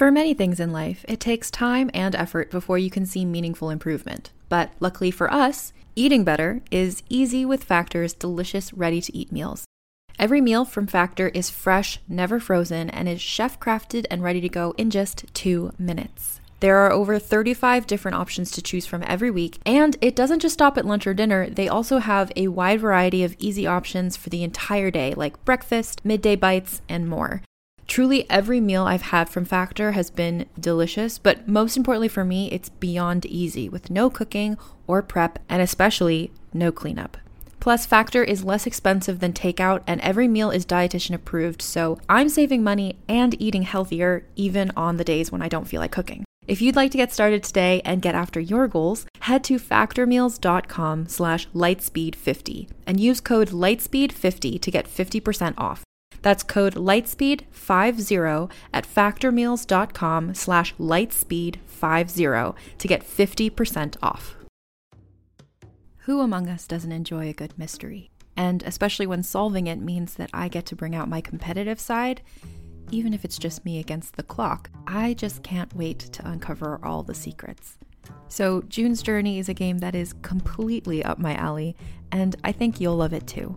For many things in life, it takes time and effort before you can see meaningful improvement. But luckily for us, eating better is easy with Factor's delicious, ready to eat meals. Every meal from Factor is fresh, never frozen, and is chef crafted and ready to go in just two minutes. There are over 35 different options to choose from every week, and it doesn't just stop at lunch or dinner. They also have a wide variety of easy options for the entire day, like breakfast, midday bites, and more. Truly, every meal I've had from Factor has been delicious, but most importantly for me, it's beyond easy with no cooking or prep, and especially no cleanup. Plus, Factor is less expensive than takeout, and every meal is dietitian approved, so I'm saving money and eating healthier even on the days when I don't feel like cooking. If you'd like to get started today and get after your goals, head to factormeals.com slash lightspeed50 and use code lightspeed50 to get 50% off. That's code lightspeed50 at factormeals.com slash lightspeed50 to get 50% off. Who among us doesn't enjoy a good mystery? And especially when solving it means that I get to bring out my competitive side, even if it's just me against the clock. I just can't wait to uncover all the secrets. So, June's Journey is a game that is completely up my alley, and I think you'll love it too.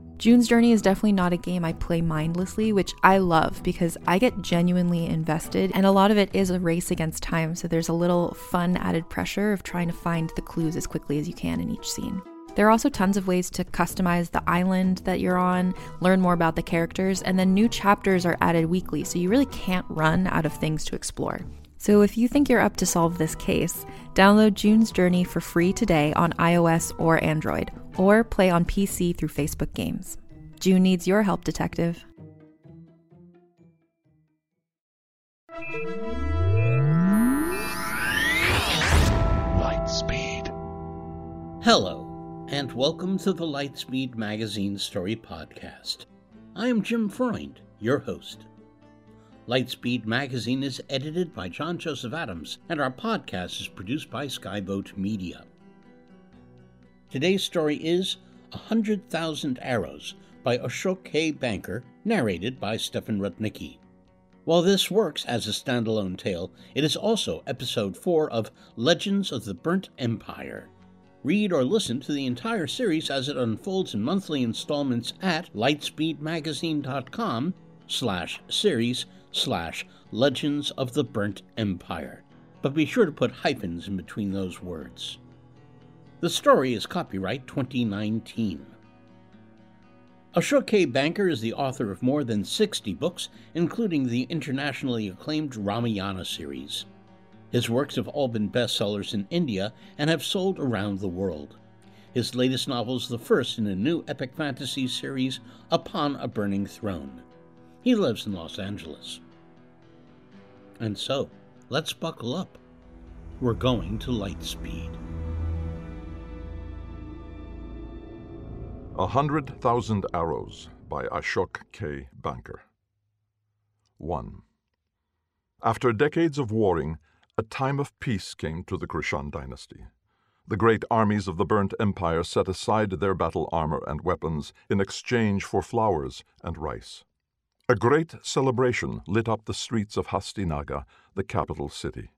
June's Journey is definitely not a game I play mindlessly, which I love because I get genuinely invested, and a lot of it is a race against time, so there's a little fun added pressure of trying to find the clues as quickly as you can in each scene. There are also tons of ways to customize the island that you're on, learn more about the characters, and then new chapters are added weekly, so you really can't run out of things to explore. So if you think you're up to solve this case, download June's Journey for free today on iOS or Android, or play on PC through Facebook Games. June needs your help, detective. Lightspeed. Hello, and welcome to the Lightspeed Magazine Story Podcast. I am Jim Freund, your host. Lightspeed Magazine is edited by John Joseph Adams, and our podcast is produced by Skyboat Media. Today's story is A Hundred Thousand Arrows by Ashok K. Banker, narrated by Stefan Rudnicki. While this works as a standalone tale, it is also episode 4 of Legends of the Burnt Empire. Read or listen to the entire series as it unfolds in monthly installments at lightspeedmagazine.com slash series slash Legends of the Burnt Empire. But be sure to put hyphens in between those words. The story is copyright 2019. Ashok K. Banker is the author of more than 60 books, including the internationally acclaimed Ramayana series. His works have all been bestsellers in India and have sold around the world. His latest novel is the first in a new epic fantasy series, Upon a Burning Throne. He lives in Los Angeles. And so, let's buckle up. We're going to light speed. A Hundred Thousand Arrows by Ashok K. Banker. 1. After decades of warring, a time of peace came to the Krushan dynasty. The great armies of the burnt empire set aside their battle armor and weapons in exchange for flowers and rice. A great celebration lit up the streets of Hastinaga, the capital city.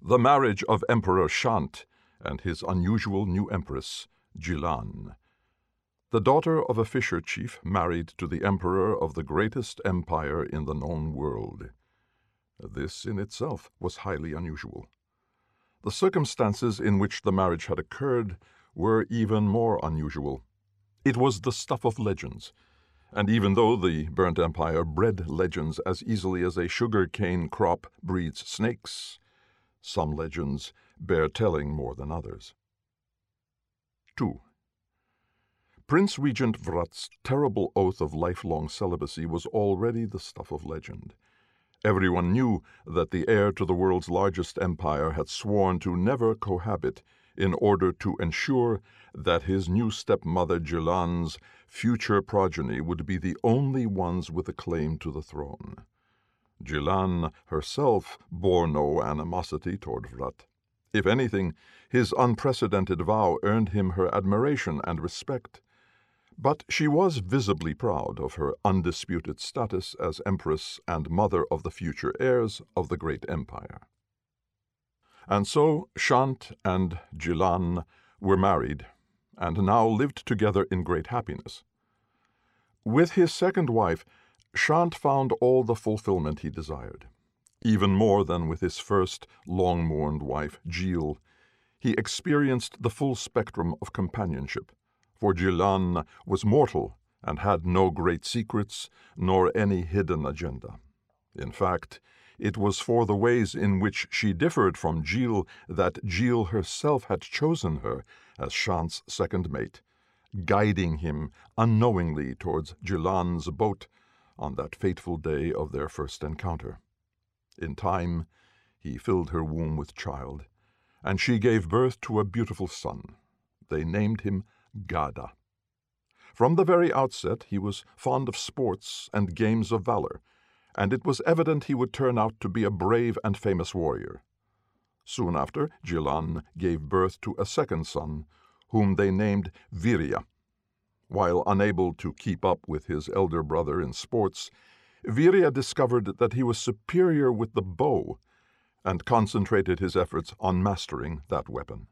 The marriage of Emperor Sha'ant and his unusual new empress, Jilan. The daughter of a fisher chief married to the emperor of the greatest empire in the known world. This in itself was highly unusual. The circumstances in which the marriage had occurred were even more unusual. It was the stuff of legends and even though the burnt empire bred legends as easily as a sugar cane crop breeds snakes, some legends bear telling more than others. 2. Prince Regent Vrat's terrible oath of lifelong celibacy was already the stuff of legend. Everyone knew that the heir to the world's largest empire had sworn to never cohabit in order to ensure that his new stepmother Jilan's future progeny would be the only ones with a claim to the throne. Jilan herself bore no animosity toward Vrat. If anything, his unprecedented vow earned him her admiration and respect. But she was visibly proud of her undisputed status as empress and mother of the future heirs of the great empire. And so Sha'ant and Jilan were married, and now lived together in great happiness. With his second wife, Sha'ant found all the fulfillment he desired. Even more than with his first long mourned wife, Jil, he experienced the full spectrum of companionship for Jilan was mortal and had no great secrets nor any hidden agenda. In fact, it was for the ways in which she differed from Jil that Jil herself had chosen her as Sha'ant's second mate, guiding him unknowingly towards Jilan's boat on that fateful day of their first encounter. In time, he filled her womb with child, and she gave birth to a beautiful son. They named him Gada. From the very outset, he was fond of sports and games of valor, and it was evident he would turn out to be a brave and famous warrior. Soon after, Jilan gave birth to a second son, whom they named Virya. While unable to keep up with his elder brother in sports, Virya discovered that he was superior with the bow and concentrated his efforts on mastering that weapon.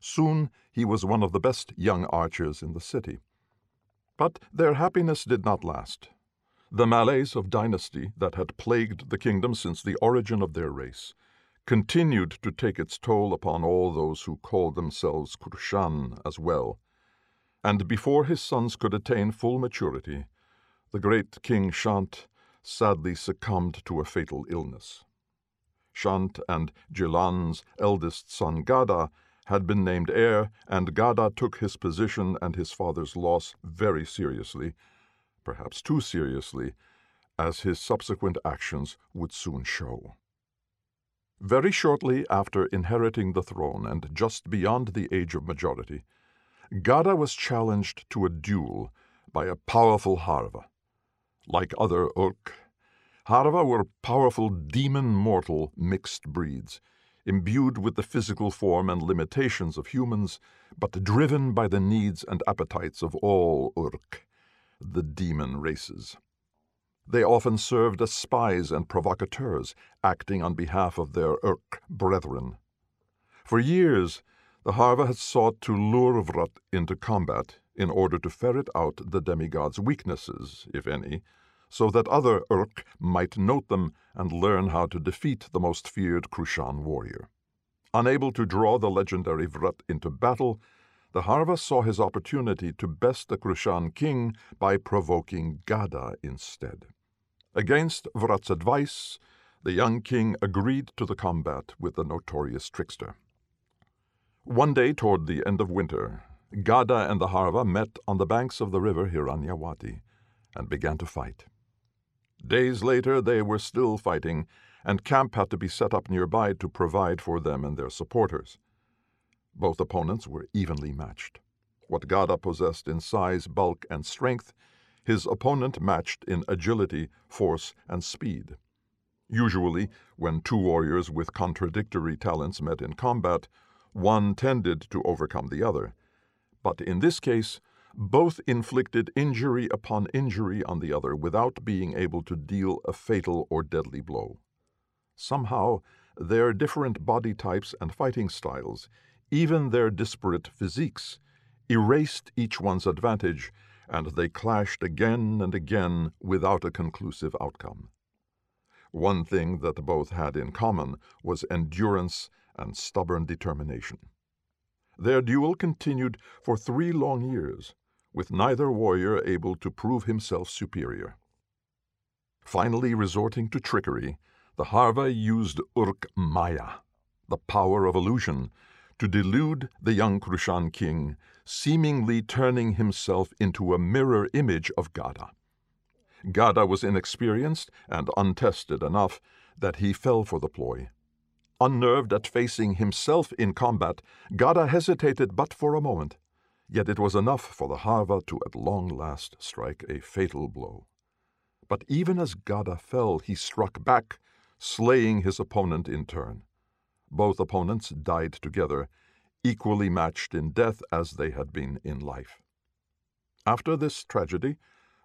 Soon he was one of the best young archers in the city. But their happiness did not last. The malaise of dynasty that had plagued the kingdom since the origin of their race continued to take its toll upon all those who called themselves Krushan as well. And before his sons could attain full maturity, the great King Sha'ant sadly succumbed to a fatal illness. Sha'ant and Jilan's eldest son Gada had been named heir, and Gada took his position and his father's loss very seriously, perhaps too seriously, as his subsequent actions would soon show. Very shortly after inheriting the throne and just beyond the age of majority, Gada was challenged to a duel by a powerful Harva. Like other Urk, Harva were powerful demon mortal mixed breeds imbued with the physical form and limitations of humans, but driven by the needs and appetites of all Urk, the demon races. They often served as spies and provocateurs, acting on behalf of their Urk brethren. For years, the Harva had sought to lure Vrat into combat in order to ferret out the demigod's weaknesses, if any, so that other Urk might note them and learn how to defeat the most feared Krushan warrior. Unable to draw the legendary Vrat into battle, the Harva saw his opportunity to best the Krushan king by provoking Gada instead. Against Vrat's advice, the young king agreed to the combat with the notorious trickster. One day toward the end of winter, Gada and the Harva met on the banks of the river Hiranyawati and began to fight. Days later, they were still fighting, and camp had to be set up nearby to provide for them and their supporters. Both opponents were evenly matched. What Gada possessed in size, bulk, and strength, his opponent matched in agility, force, and speed. Usually, when two warriors with contradictory talents met in combat, one tended to overcome the other. But in this case, both inflicted injury upon injury on the other without being able to deal a fatal or deadly blow. Somehow, their different body types and fighting styles, even their disparate physiques, erased each one's advantage, and they clashed again and again without a conclusive outcome. One thing that both had in common was endurance and stubborn determination. Their duel continued for three long years, with neither warrior able to prove himself superior. Finally, resorting to trickery, the Harva used Urk Maya, the power of illusion, to delude the young Krushan king, seemingly turning himself into a mirror image of Gada. Gada was inexperienced and untested enough that he fell for the ploy. Unnerved at facing himself in combat, Gada hesitated but for a moment. Yet it was enough for the Harva to at long last strike a fatal blow. But even as Gada fell, he struck back, slaying his opponent in turn. Both opponents died together, equally matched in death as they had been in life. After this tragedy,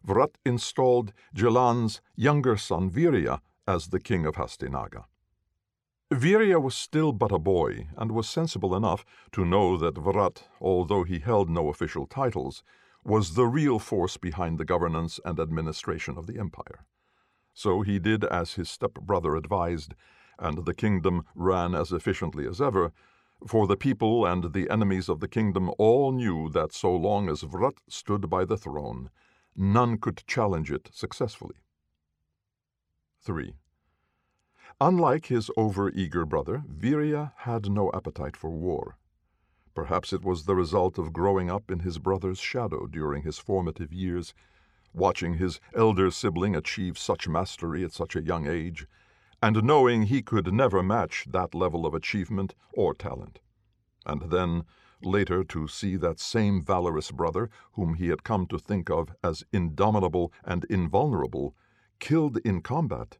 Vrat installed Jilan's younger son Virya as the king of Hastinaga. Virya was still but a boy, and was sensible enough to know that Vrat, although he held no official titles, was the real force behind the governance and administration of the empire. So he did as his stepbrother advised, and the kingdom ran as efficiently as ever, for the people and the enemies of the kingdom all knew that so long as Vrat stood by the throne, none could challenge it successfully. 3. Unlike his over-eager brother, Virya had no appetite for war. Perhaps it was the result of growing up in his brother's shadow during his formative years, watching his elder sibling achieve such mastery at such a young age, and knowing he could never match that level of achievement or talent. And then, later, to see that same valorous brother, whom he had come to think of as indomitable and invulnerable, killed in combat.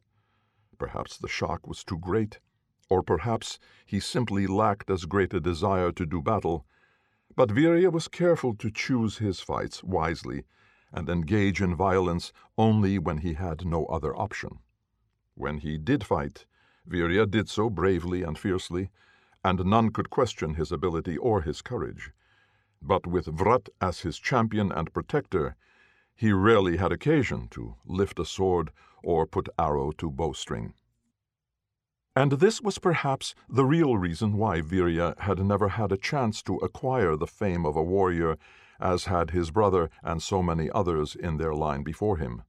Perhaps the shock was too great, or perhaps he simply lacked as great a desire to do battle. But Virya was careful to choose his fights wisely and engage in violence only when he had no other option. When he did fight, Virya did so bravely and fiercely, and none could question his ability or his courage. But with Vrat as his champion and protector, he rarely had occasion to lift a sword or put arrow to bowstring. And this was perhaps the real reason why Virya had never had a chance to acquire the fame of a warrior as had his brother and so many others in their line before him.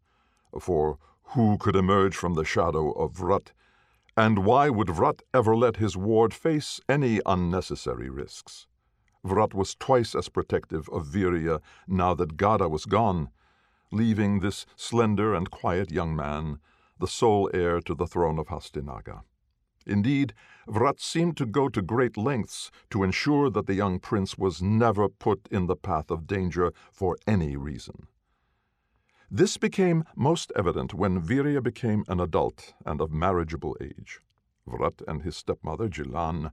For who could emerge from the shadow of Vrat? And why would Vrat ever let his ward face any unnecessary risks? Vrat was twice as protective of Virya now that Gada was gone, leaving this slender and quiet young man the sole heir to the throne of Hastinaga. Indeed, Vrat seemed to go to great lengths to ensure that the young prince was never put in the path of danger for any reason. This became most evident when Virya became an adult and of marriageable age. Vrat and his stepmother, Jilan,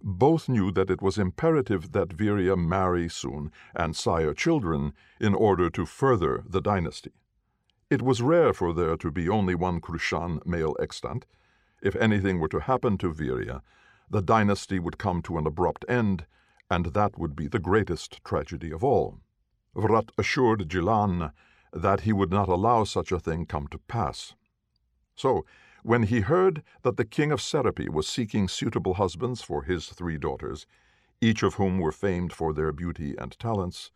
both knew that it was imperative that Virya marry soon and sire children in order to further the dynasty. It was rare for there to be only one Krushan male extant. If anything were to happen to Virya, the dynasty would come to an abrupt end, and that would be the greatest tragedy of all. Vrat assured Jilan that he would not allow such a thing come to pass. So, when he heard that the king of Serapi was seeking suitable husbands for his three daughters, each of whom were famed for their beauty and talents,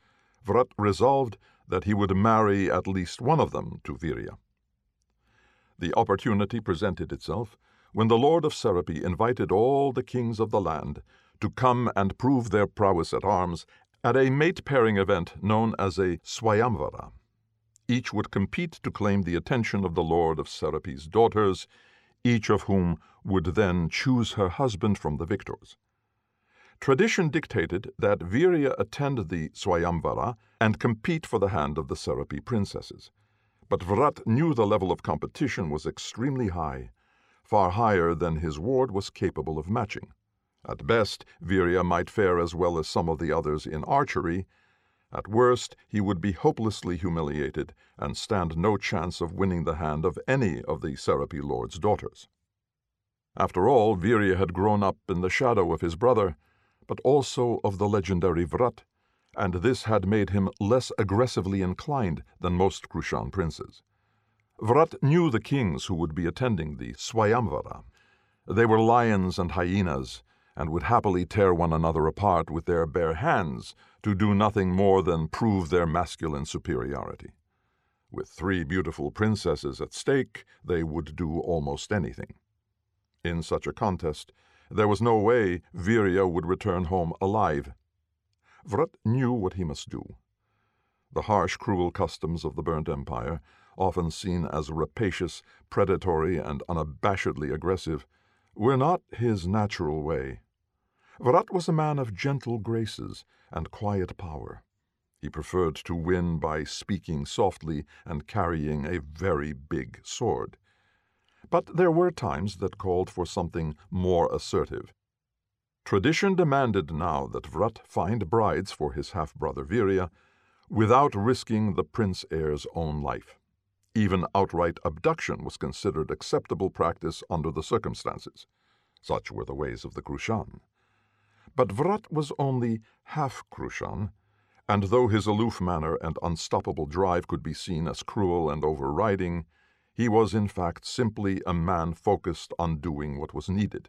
Vrat resolved that he would marry at least one of them to Virya. The opportunity presented itself when the lord of Serapi invited all the kings of the land to come and prove their prowess at arms at a mate pairing event known as a Swayamvara. Each would compete to claim the attention of the lord of Serapi's daughters, each of whom would then choose her husband from the victors. Tradition dictated that Virya attend the Swayamvara and compete for the hand of the Serapi princesses. But Vrat knew the level of competition was extremely high, far higher than his ward was capable of matching. At best, Virya might fare as well as some of the others in archery, at worst, he would be hopelessly humiliated and stand no chance of winning the hand of any of the Serapi lord's daughters. After all, Virya had grown up in the shadow of his brother, but also of the legendary Vrat, and this had made him less aggressively inclined than most Krushan princes. Vrat knew the kings who would be attending the Swayamvara. They were lions and hyenas, and would happily tear one another apart with their bare hands to do nothing more than prove their masculine superiority. With three beautiful princesses at stake, they would do almost anything. In such a contest, there was no way Virya would return home alive. Vrat knew what he must do. The harsh, cruel customs of the burnt empire, often seen as rapacious, predatory, and unabashedly aggressive, were not his natural way. Vrat was a man of gentle graces and quiet power. He preferred to win by speaking softly and carrying a very big sword. But there were times that called for something more assertive. Tradition demanded now that Vrat find brides for his half brother Virya without risking the prince heir's own life. Even outright abduction was considered acceptable practice under the circumstances. Such were the ways of the Krushan. But Vrat was only half Krushan and though his aloof manner and unstoppable drive could be seen as cruel and overriding, he was in fact simply a man focused on doing what was needed.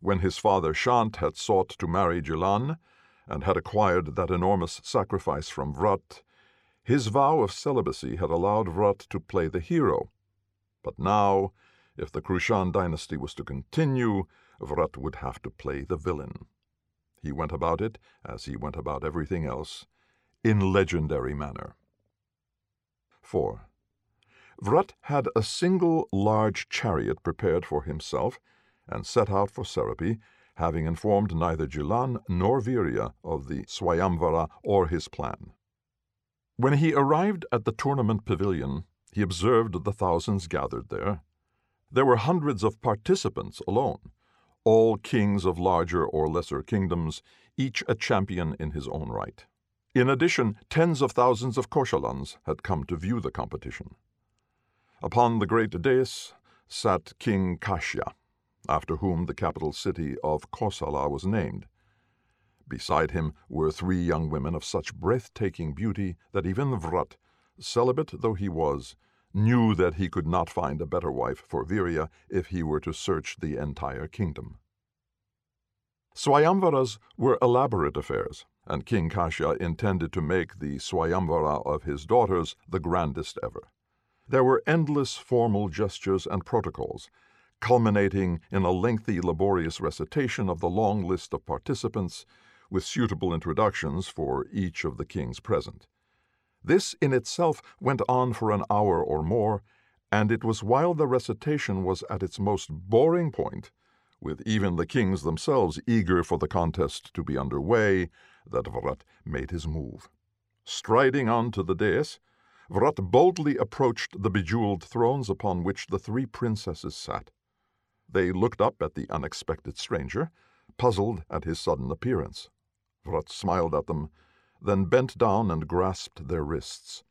When his father Sha'ant had sought to marry Jilan, and had acquired that enormous sacrifice from Vrat, his vow of celibacy had allowed Vrat to play the hero. But now, if the Krushan dynasty was to continue, Vrat would have to play the villain. He went about it, as he went about everything else, in legendary manner. 4. Vrat had a single large chariot prepared for himself, and set out for Serapi, having informed neither Jilan nor Virya of the Swayamvara or his plan. When he arrived at the tournament pavilion, he observed the thousands gathered there. There were hundreds of participants alone, all kings of larger or lesser kingdoms, each a champion in his own right. In addition, tens of thousands of Koshalans had come to view the competition. Upon the great dais sat King Kashya, after whom the capital city of Kosala was named. Beside him were three young women of such breathtaking beauty that even Vrat, celibate though he was, knew that he could not find a better wife for Virya if he were to search the entire kingdom. Swayamvaras were elaborate affairs and King Kashya intended to make the Swayamvara of his daughters the grandest ever. There were endless formal gestures and protocols, culminating in a lengthy, laborious recitation of the long list of participants, with suitable introductions for each of the kings present. This in itself went on for an hour or more, and it was while the recitation was at its most boring point, with even the kings themselves eager for the contest to be under way, that Vrat made his move. Striding on to the dais, Vrat boldly approached the bejeweled thrones upon which the three princesses sat. They looked up at the unexpected stranger, puzzled at his sudden appearance. Vrat smiled at them, then bent down and grasped their wrists.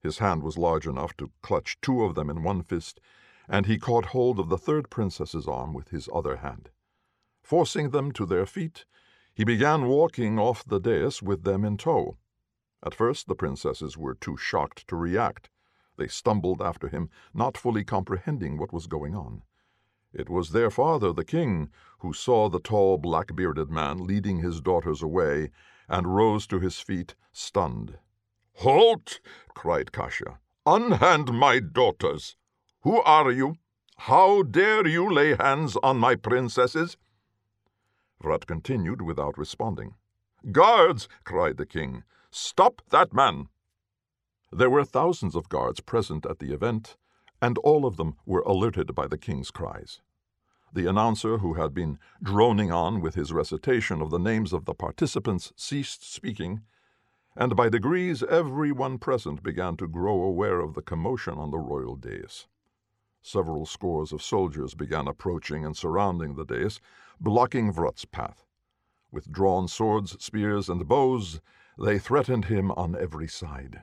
His hand was large enough to clutch two of them in one fist, and he caught hold of the third princess's arm with his other hand. Forcing them to their feet, he began walking off the dais with them in tow. At first the princesses were too shocked to react. They stumbled after him, not fully comprehending what was going on. It was their father, the king, who saw the tall, black bearded man leading his daughters away, and rose to his feet, stunned. Halt! cried Kashya. Unhand my daughters! Who are you? How dare you lay hands on my princesses? Vrat continued without responding. Guards! cried the king. Stop that man! There were thousands of guards present at the event, and all of them were alerted by the king's cries. The announcer, who had been droning on with his recitation of the names of the participants, ceased speaking, and by degrees every one present began to grow aware of the commotion on the royal dais. Several scores of soldiers began approaching and surrounding the dais, blocking Vrat's path. With drawn swords, spears, and bows, they threatened him on every side.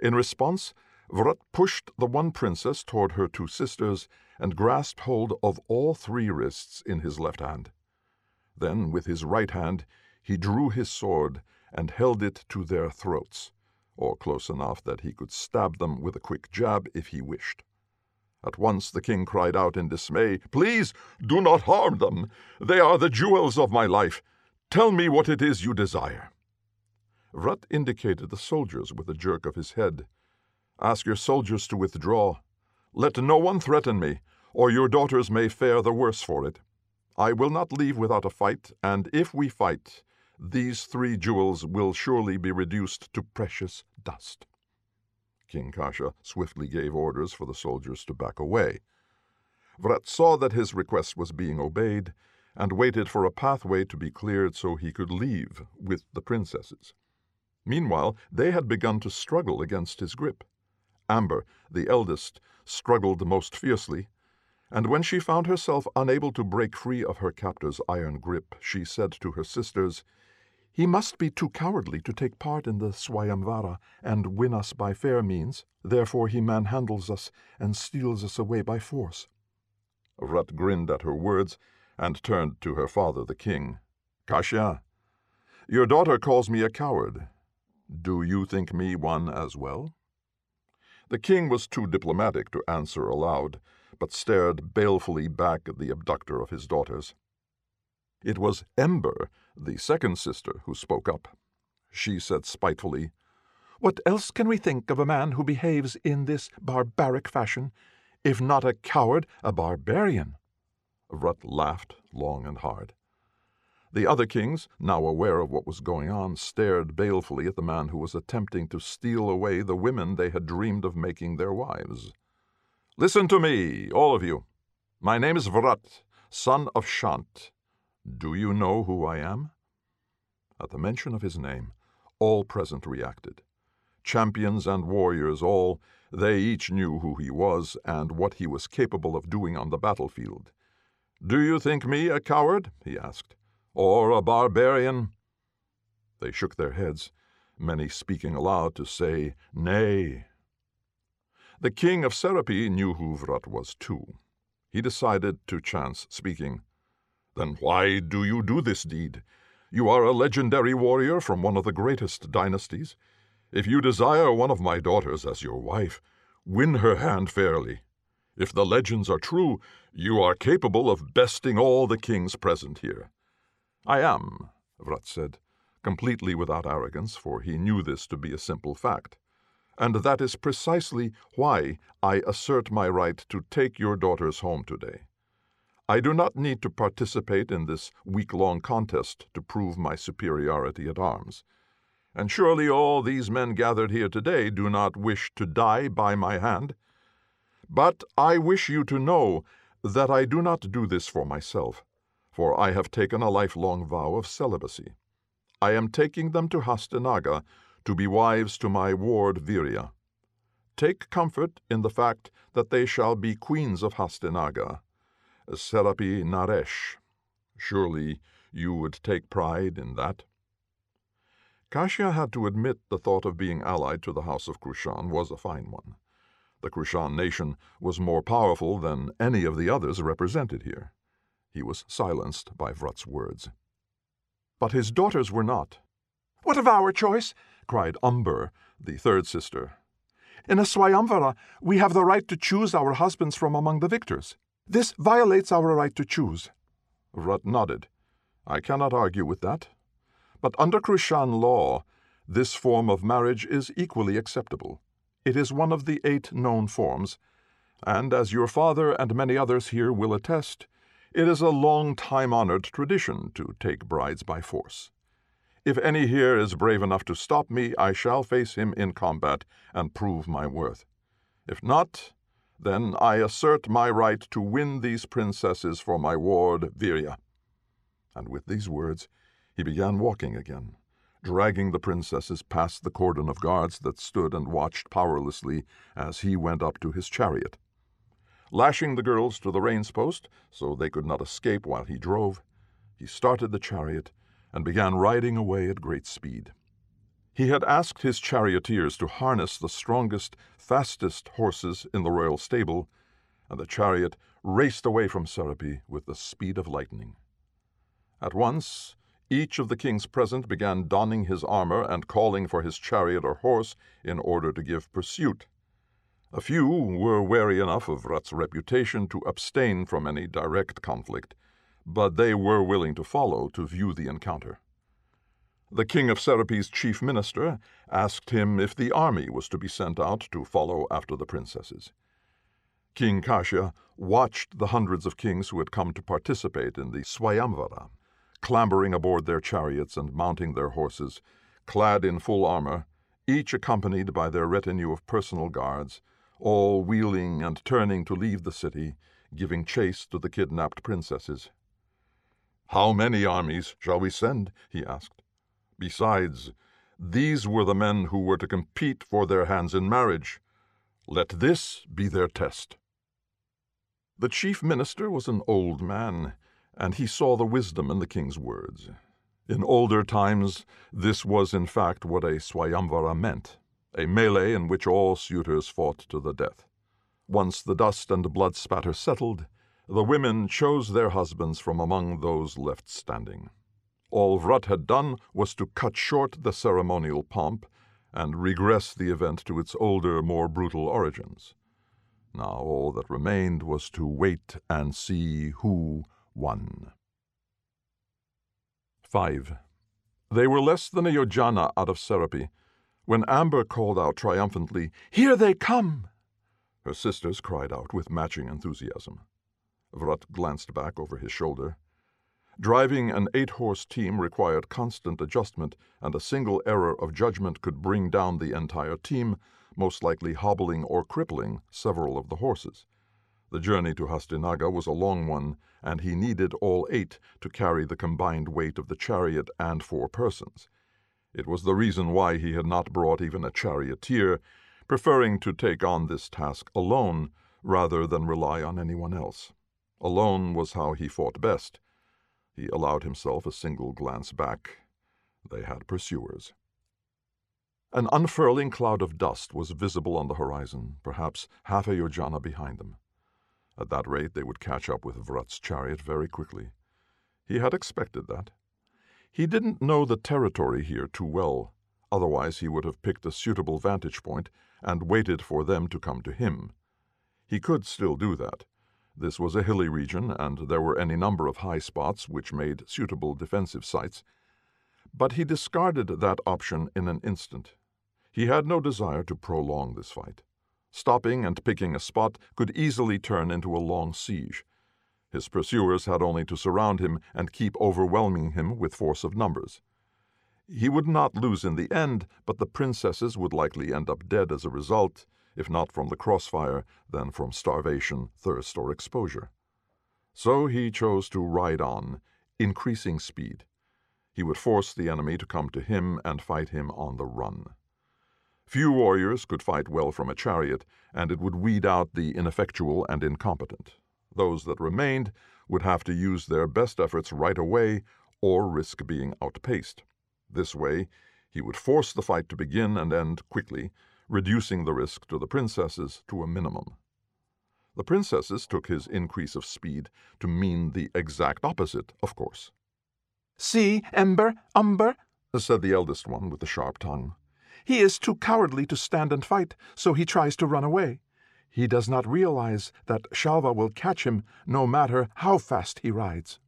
In response, Vrat pushed the one princess toward her two sisters and grasped hold of all three wrists in his left hand. Then, with his right hand, he drew his sword and held it to their throats, or close enough that he could stab them with a quick jab if he wished. At once the king cried out in dismay, Please do not harm them. They are the jewels of my life. Tell me what it is you desire. Vrat indicated the soldiers with a jerk of his head. Ask your soldiers to withdraw. Let no one threaten me, or your daughters may fare the worse for it. I will not leave without a fight, and if we fight, these three jewels will surely be reduced to precious dust. King Kashya swiftly gave orders for the soldiers to back away. Vrat saw that his request was being obeyed, and waited for a pathway to be cleared so he could leave with the princesses. Meanwhile, they had begun to struggle against his grip. Amber, the eldest, struggled most fiercely, and when she found herself unable to break free of her captor's iron grip, she said to her sisters, He must be too cowardly to take part in the Swayamvara and win us by fair means, therefore he manhandles us and steals us away by force. Vrat grinned at her words and turned to her father, the king. Kashya, your daughter calls me a coward. Do you think me one as well? The king was too diplomatic to answer aloud, but stared balefully back at the abductor of his daughters. It was Ember, the second sister, who spoke up. She said spitefully, What else can we think of a man who behaves in this barbaric fashion? If not a coward, a barbarian. Vrat laughed long and hard. The other kings, now aware of what was going on, stared balefully at the man who was attempting to steal away the women they had dreamed of making their wives. Listen to me, all of you. My name is Vrat, son of Sha'ant. Do you know who I am? At the mention of his name, all present reacted. Champions and warriors, all, they each knew who he was and what he was capable of doing on the battlefield. Do you think me a coward? he asked or a barbarian? They shook their heads, many speaking aloud to say, Nay. The king of Serapi knew who Vrat was too. He decided to chance speaking. Then why do you do this deed? You are a legendary warrior from one of the greatest dynasties. If you desire one of my daughters as your wife, win her hand fairly. If the legends are true, you are capable of besting all the kings present here. I am, Vrat said, completely without arrogance, for he knew this to be a simple fact. And that is precisely why I assert my right to take your daughters home today. I do not need to participate in this week long contest to prove my superiority at arms. And surely all these men gathered here today do not wish to die by my hand. But I wish you to know that I do not do this for myself for I have taken a lifelong vow of celibacy. I am taking them to Hastinaga to be wives to my ward Virya. Take comfort in the fact that they shall be queens of Hastinaga, Serapi Naresh. Surely you would take pride in that? Kashya had to admit the thought of being allied to the House of Krushan was a fine one. The Krushan nation was more powerful than any of the others represented here. He was silenced by Vrat's words. But his daughters were not. What of our choice? cried Umber, the third sister. In a Swayamvara, we have the right to choose our husbands from among the victors. This violates our right to choose. Vrat nodded. I cannot argue with that. But under Krushan law, this form of marriage is equally acceptable. It is one of the eight known forms, and as your father and many others here will attest, it is a long time honored tradition to take brides by force. If any here is brave enough to stop me, I shall face him in combat and prove my worth. If not, then I assert my right to win these princesses for my ward Virya. And with these words, he began walking again, dragging the princesses past the cordon of guards that stood and watched powerlessly as he went up to his chariot. Lashing the girls to the reins post so they could not escape while he drove, he started the chariot and began riding away at great speed. He had asked his charioteers to harness the strongest, fastest horses in the royal stable, and the chariot raced away from Serapi with the speed of lightning. At once, each of the kings present began donning his armor and calling for his chariot or horse in order to give pursuit. A few were wary enough of Vrat's reputation to abstain from any direct conflict, but they were willing to follow to view the encounter. The king of Serapi's chief minister asked him if the army was to be sent out to follow after the princesses. King Kashya watched the hundreds of kings who had come to participate in the Swayamvara, clambering aboard their chariots and mounting their horses, clad in full armor, each accompanied by their retinue of personal guards, all wheeling and turning to leave the city, giving chase to the kidnapped princesses. How many armies shall we send? he asked. Besides, these were the men who were to compete for their hands in marriage. Let this be their test. The chief minister was an old man, and he saw the wisdom in the king's words. In older times, this was in fact what a Swayamvara meant a melee in which all suitors fought to the death. Once the dust and blood spatter settled, the women chose their husbands from among those left standing. All Vrat had done was to cut short the ceremonial pomp and regress the event to its older, more brutal origins. Now all that remained was to wait and see who won. 5. They were less than a yojana out of Serapi when Amber called out triumphantly, Here they come! Her sisters cried out with matching enthusiasm. Vrat glanced back over his shoulder. Driving an eight horse team required constant adjustment, and a single error of judgment could bring down the entire team, most likely hobbling or crippling several of the horses. The journey to Hastinaga was a long one, and he needed all eight to carry the combined weight of the chariot and four persons. It was the reason why he had not brought even a charioteer, preferring to take on this task alone rather than rely on anyone else. Alone was how he fought best he allowed himself a single glance back. They had pursuers. An unfurling cloud of dust was visible on the horizon, perhaps half a yojana behind them. At that rate, they would catch up with Vrat's chariot very quickly. He had expected that. He didn't know the territory here too well, otherwise, he would have picked a suitable vantage point and waited for them to come to him. He could still do that, this was a hilly region, and there were any number of high spots which made suitable defensive sites. But he discarded that option in an instant. He had no desire to prolong this fight. Stopping and picking a spot could easily turn into a long siege. His pursuers had only to surround him and keep overwhelming him with force of numbers. He would not lose in the end, but the princesses would likely end up dead as a result, if not from the crossfire, then from starvation, thirst, or exposure. So he chose to ride on, increasing speed. He would force the enemy to come to him and fight him on the run. Few warriors could fight well from a chariot, and it would weed out the ineffectual and incompetent. Those that remained would have to use their best efforts right away or risk being outpaced. This way, he would force the fight to begin and end quickly, reducing the risk to the princesses to a minimum. The princesses took his increase of speed to mean the exact opposite, of course. See, Ember, Umber, said the eldest one with the sharp tongue. He is too cowardly to stand and fight, so he tries to run away. He does not realize that Shalva will catch him no matter how fast he rides.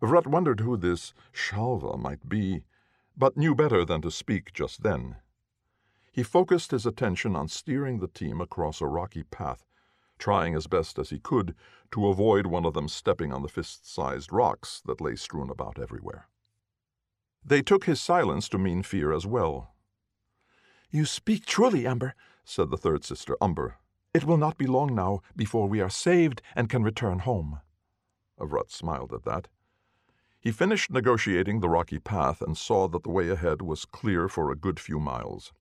Vrat wondered who this Shalva might be, but knew better than to speak just then. He focused his attention on steering the team across a rocky path, trying as best as he could to avoid one of them stepping on the fist sized rocks that lay strewn about everywhere. They took his silence to mean fear as well. You speak truly, Amber, said the third sister, Umber. It will not be long now before we are saved and can return home. Vrat smiled at that. He finished negotiating the rocky path and saw that the way ahead was clear for a good few miles.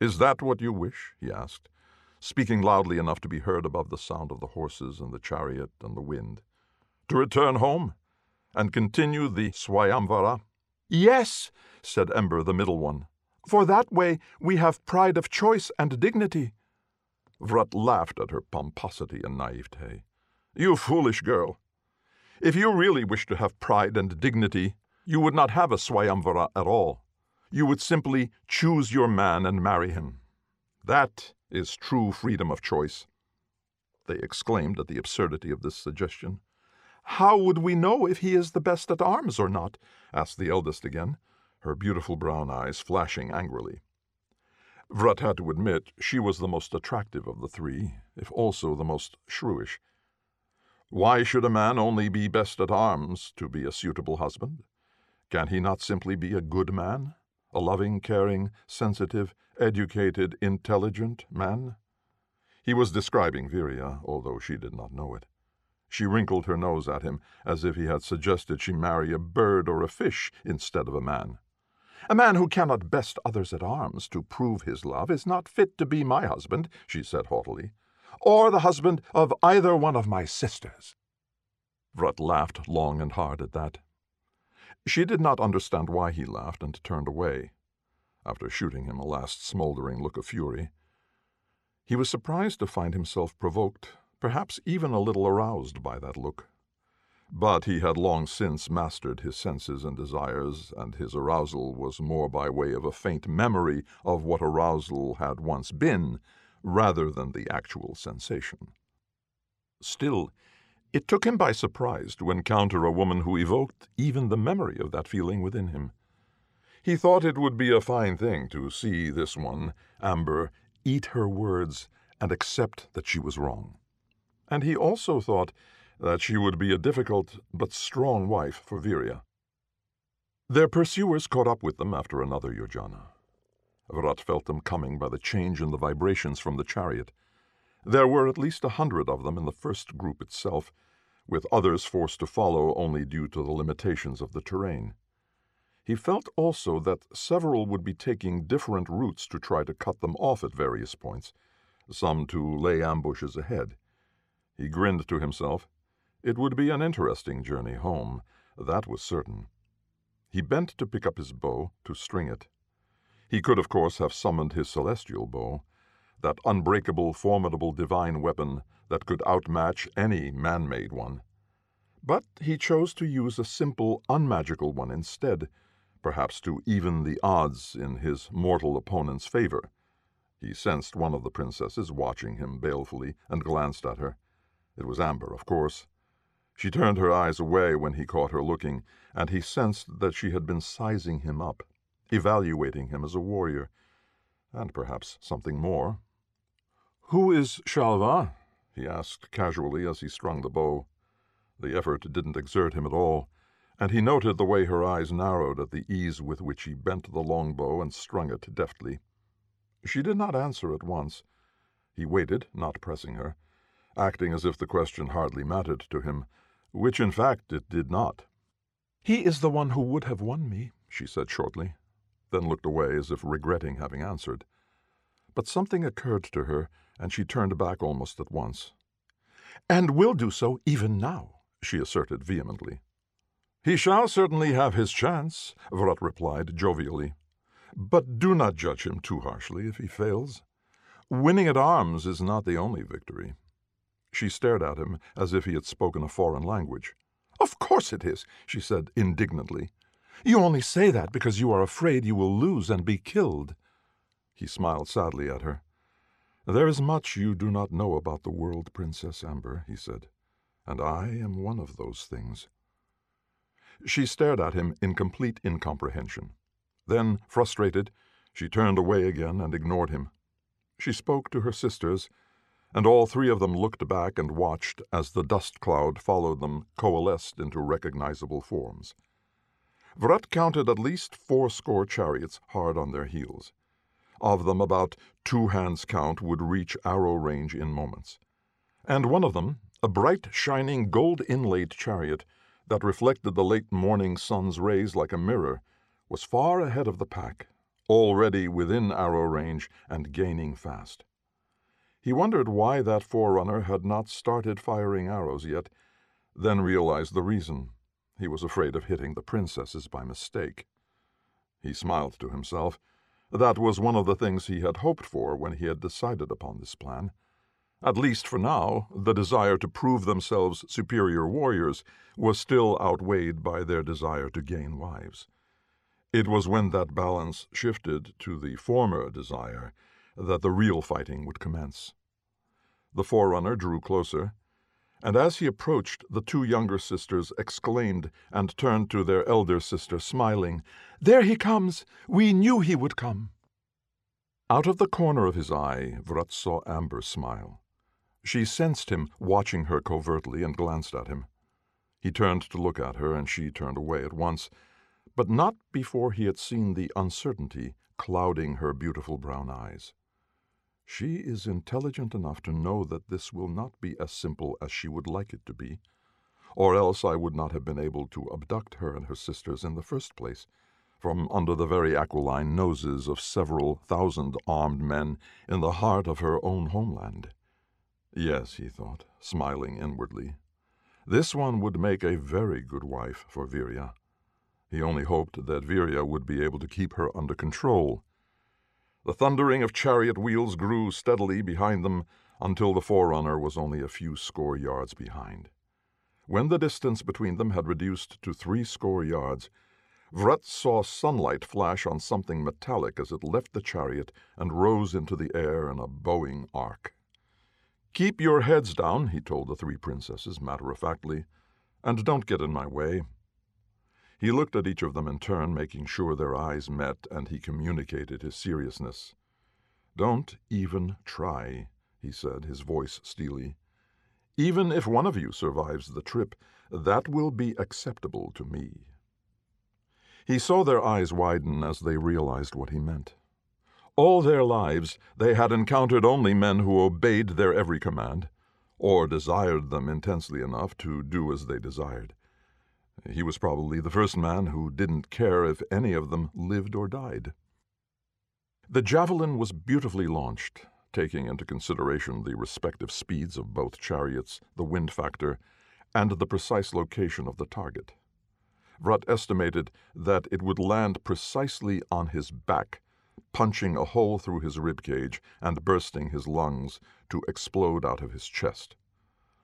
Is that what you wish? he asked, speaking loudly enough to be heard above the sound of the horses and the chariot and the wind. To return home and continue the Swayamvara? Yes, said Ember, the middle one. For that way we have pride of choice and dignity. Vrat laughed at her pomposity and naivete. You foolish girl! If you really wish to have pride and dignity, you would not have a Swayamvara at all you would simply choose your man and marry him. That is true freedom of choice. They exclaimed at the absurdity of this suggestion. How would we know if he is the best at arms or not? asked the eldest again, her beautiful brown eyes flashing angrily. Vrat had to admit she was the most attractive of the three, if also the most shrewish. Why should a man only be best at arms to be a suitable husband? Can he not simply be a good man? a loving, caring, sensitive, educated, intelligent man? He was describing Virya, although she did not know it. She wrinkled her nose at him as if he had suggested she marry a bird or a fish instead of a man. A man who cannot best others at arms to prove his love is not fit to be my husband, she said haughtily, or the husband of either one of my sisters. Vrat laughed long and hard at that. She did not understand why he laughed and turned away, after shooting him a last smoldering look of fury. He was surprised to find himself provoked, perhaps even a little aroused by that look. But he had long since mastered his senses and desires, and his arousal was more by way of a faint memory of what arousal had once been, rather than the actual sensation. Still, it took him by surprise to encounter a woman who evoked even the memory of that feeling within him. He thought it would be a fine thing to see this one, Amber, eat her words and accept that she was wrong. And he also thought that she would be a difficult but strong wife for Virya. Their pursuers caught up with them after another yojana. Vrat felt them coming by the change in the vibrations from the chariot. There were at least a hundred of them in the first group itself, with others forced to follow only due to the limitations of the terrain. He felt also that several would be taking different routes to try to cut them off at various points, some to lay ambushes ahead. He grinned to himself. It would be an interesting journey home, that was certain. He bent to pick up his bow, to string it. He could, of course, have summoned his celestial bow, that unbreakable, formidable divine weapon that could outmatch any man made one. But he chose to use a simple, unmagical one instead, perhaps to even the odds in his mortal opponent's favor. He sensed one of the princesses watching him balefully and glanced at her. It was Amber, of course. She turned her eyes away when he caught her looking, and he sensed that she had been sizing him up, evaluating him as a warrior, and perhaps something more. Who is Shalva? he asked casually as he strung the bow. The effort didn't exert him at all, and he noted the way her eyes narrowed at the ease with which he bent the long bow and strung it deftly. She did not answer at once. He waited, not pressing her, acting as if the question hardly mattered to him, which in fact it did not. He is the one who would have won me, she said shortly, then looked away as if regretting having answered. But something occurred to her, and she turned back almost at once. And will do so even now, she asserted vehemently. He shall certainly have his chance, Vrat replied jovially. But do not judge him too harshly if he fails. Winning at arms is not the only victory. She stared at him as if he had spoken a foreign language. Of course it is, she said indignantly. You only say that because you are afraid you will lose and be killed. He smiled sadly at her. There is much you do not know about the world, Princess Amber, he said, and I am one of those things. She stared at him in complete incomprehension. Then, frustrated, she turned away again and ignored him. She spoke to her sisters, and all three of them looked back and watched as the dust cloud followed them coalesced into recognizable forms. Vrat counted at least fourscore chariots hard on their heels. Of them, about two hands' count would reach arrow range in moments. And one of them, a bright, shining, gold inlaid chariot that reflected the late morning sun's rays like a mirror, was far ahead of the pack, already within arrow range and gaining fast. He wondered why that forerunner had not started firing arrows yet, then realized the reason. He was afraid of hitting the princesses by mistake. He smiled to himself. That was one of the things he had hoped for when he had decided upon this plan. At least for now, the desire to prove themselves superior warriors was still outweighed by their desire to gain wives. It was when that balance shifted to the former desire that the real fighting would commence. The forerunner drew closer, and as he approached, the two younger sisters exclaimed and turned to their elder sister, smiling, There he comes! We knew he would come! Out of the corner of his eye, Vrat saw Amber smile. She sensed him watching her covertly and glanced at him. He turned to look at her, and she turned away at once, but not before he had seen the uncertainty clouding her beautiful brown eyes. She is intelligent enough to know that this will not be as simple as she would like it to be, or else I would not have been able to abduct her and her sisters in the first place, from under the very aquiline noses of several thousand armed men in the heart of her own homeland. Yes, he thought, smiling inwardly, this one would make a very good wife for Virya. He only hoped that Virya would be able to keep her under control the thundering of chariot wheels grew steadily behind them until the forerunner was only a few score yards behind. When the distance between them had reduced to three score yards, Vrat saw sunlight flash on something metallic as it left the chariot and rose into the air in a bowing arc. Keep your heads down, he told the three princesses matter of factly, and don't get in my way. He looked at each of them in turn, making sure their eyes met, and he communicated his seriousness. Don't even try, he said, his voice steely. Even if one of you survives the trip, that will be acceptable to me. He saw their eyes widen as they realized what he meant. All their lives they had encountered only men who obeyed their every command, or desired them intensely enough to do as they desired. He was probably the first man who didn't care if any of them lived or died. The javelin was beautifully launched, taking into consideration the respective speeds of both chariots, the wind factor, and the precise location of the target. Vrat estimated that it would land precisely on his back, punching a hole through his rib cage and bursting his lungs to explode out of his chest.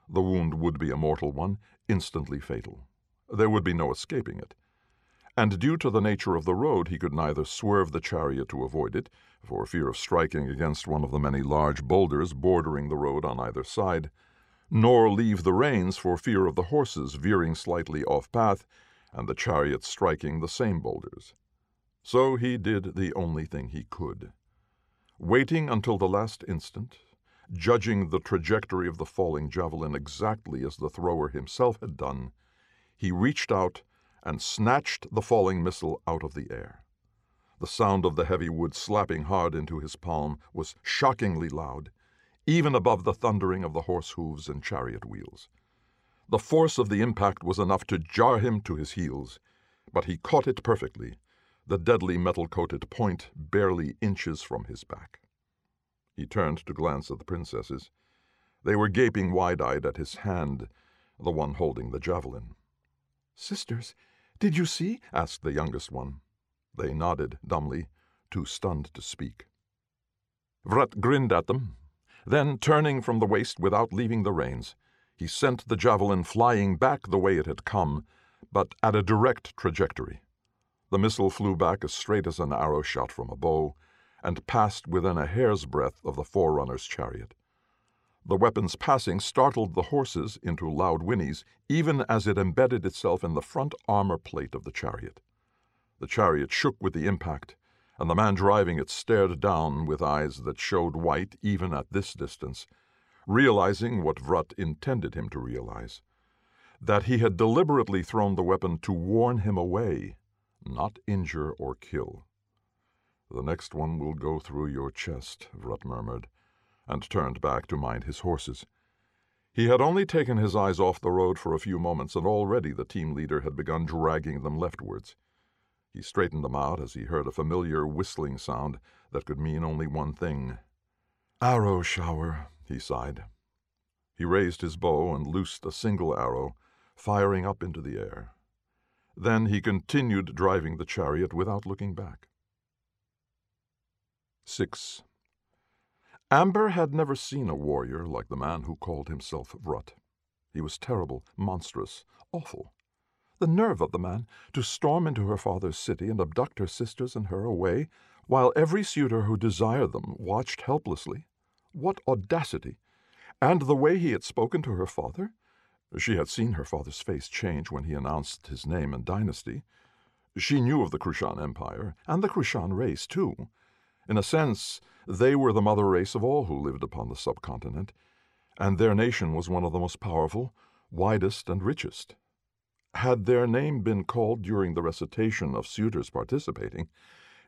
The wound would be a mortal one, instantly fatal. There would be no escaping it. And due to the nature of the road, he could neither swerve the chariot to avoid it, for fear of striking against one of the many large boulders bordering the road on either side, nor leave the reins for fear of the horses veering slightly off path and the chariot striking the same boulders. So he did the only thing he could. Waiting until the last instant, judging the trajectory of the falling javelin exactly as the thrower himself had done, he reached out and snatched the falling missile out of the air. The sound of the heavy wood slapping hard into his palm was shockingly loud, even above the thundering of the horse hoofs and chariot wheels. The force of the impact was enough to jar him to his heels, but he caught it perfectly, the deadly metal coated point barely inches from his back. He turned to glance at the princesses. They were gaping wide eyed at his hand, the one holding the javelin. Sisters, did you see? asked the youngest one. They nodded dumbly, too stunned to speak. Vrat grinned at them. Then, turning from the waist without leaving the reins, he sent the javelin flying back the way it had come, but at a direct trajectory. The missile flew back as straight as an arrow shot from a bow, and passed within a hair's breadth of the forerunner's chariot. The weapon's passing startled the horses into loud whinnies, even as it embedded itself in the front armor plate of the chariot. The chariot shook with the impact, and the man driving it stared down with eyes that showed white even at this distance, realizing what Vrat intended him to realize that he had deliberately thrown the weapon to warn him away, not injure or kill. The next one will go through your chest, Vrat murmured and turned back to mind his horses. He had only taken his eyes off the road for a few moments, and already the team leader had begun dragging them leftwards. He straightened them out as he heard a familiar whistling sound that could mean only one thing. Arrow shower, he sighed. He raised his bow and loosed a single arrow, firing up into the air. Then he continued driving the chariot without looking back. 6. Amber had never seen a warrior like the man who called himself Vrat. He was terrible, monstrous, awful. The nerve of the man to storm into her father's city and abduct her sisters and her away, while every suitor who desired them watched helplessly. What audacity! And the way he had spoken to her father? She had seen her father's face change when he announced his name and dynasty. She knew of the Krushan Empire, and the Krushan race, too. In a sense, they were the mother race of all who lived upon the subcontinent, and their nation was one of the most powerful, widest, and richest. Had their name been called during the recitation of suitors participating,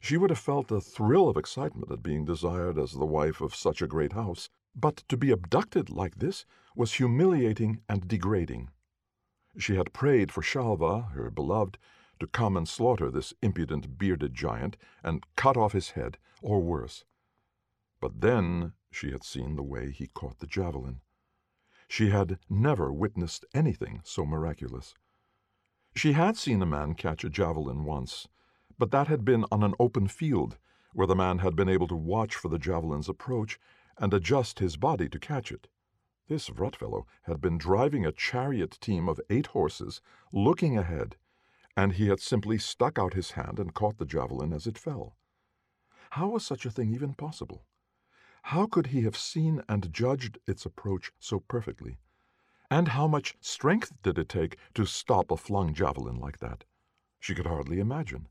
She would have felt a thrill of excitement at being desired as the wife of such a great house, but to be abducted like this was humiliating and degrading. She had prayed for Shalva, her beloved, to come and slaughter this impudent bearded giant and cut off his head, or worse. But then she had seen the way he caught the javelin. She had never witnessed anything so miraculous. She had seen a man catch a javelin once, but that had been on an open field, where the man had been able to watch for the javelin's approach and adjust his body to catch it. This Vrat fellow had been driving a chariot team of eight horses, looking ahead, and he had simply stuck out his hand and caught the javelin as it fell. How was such a thing even possible? How could he have seen and judged its approach so perfectly? And how much strength did it take to stop a flung javelin like that? She could hardly imagine.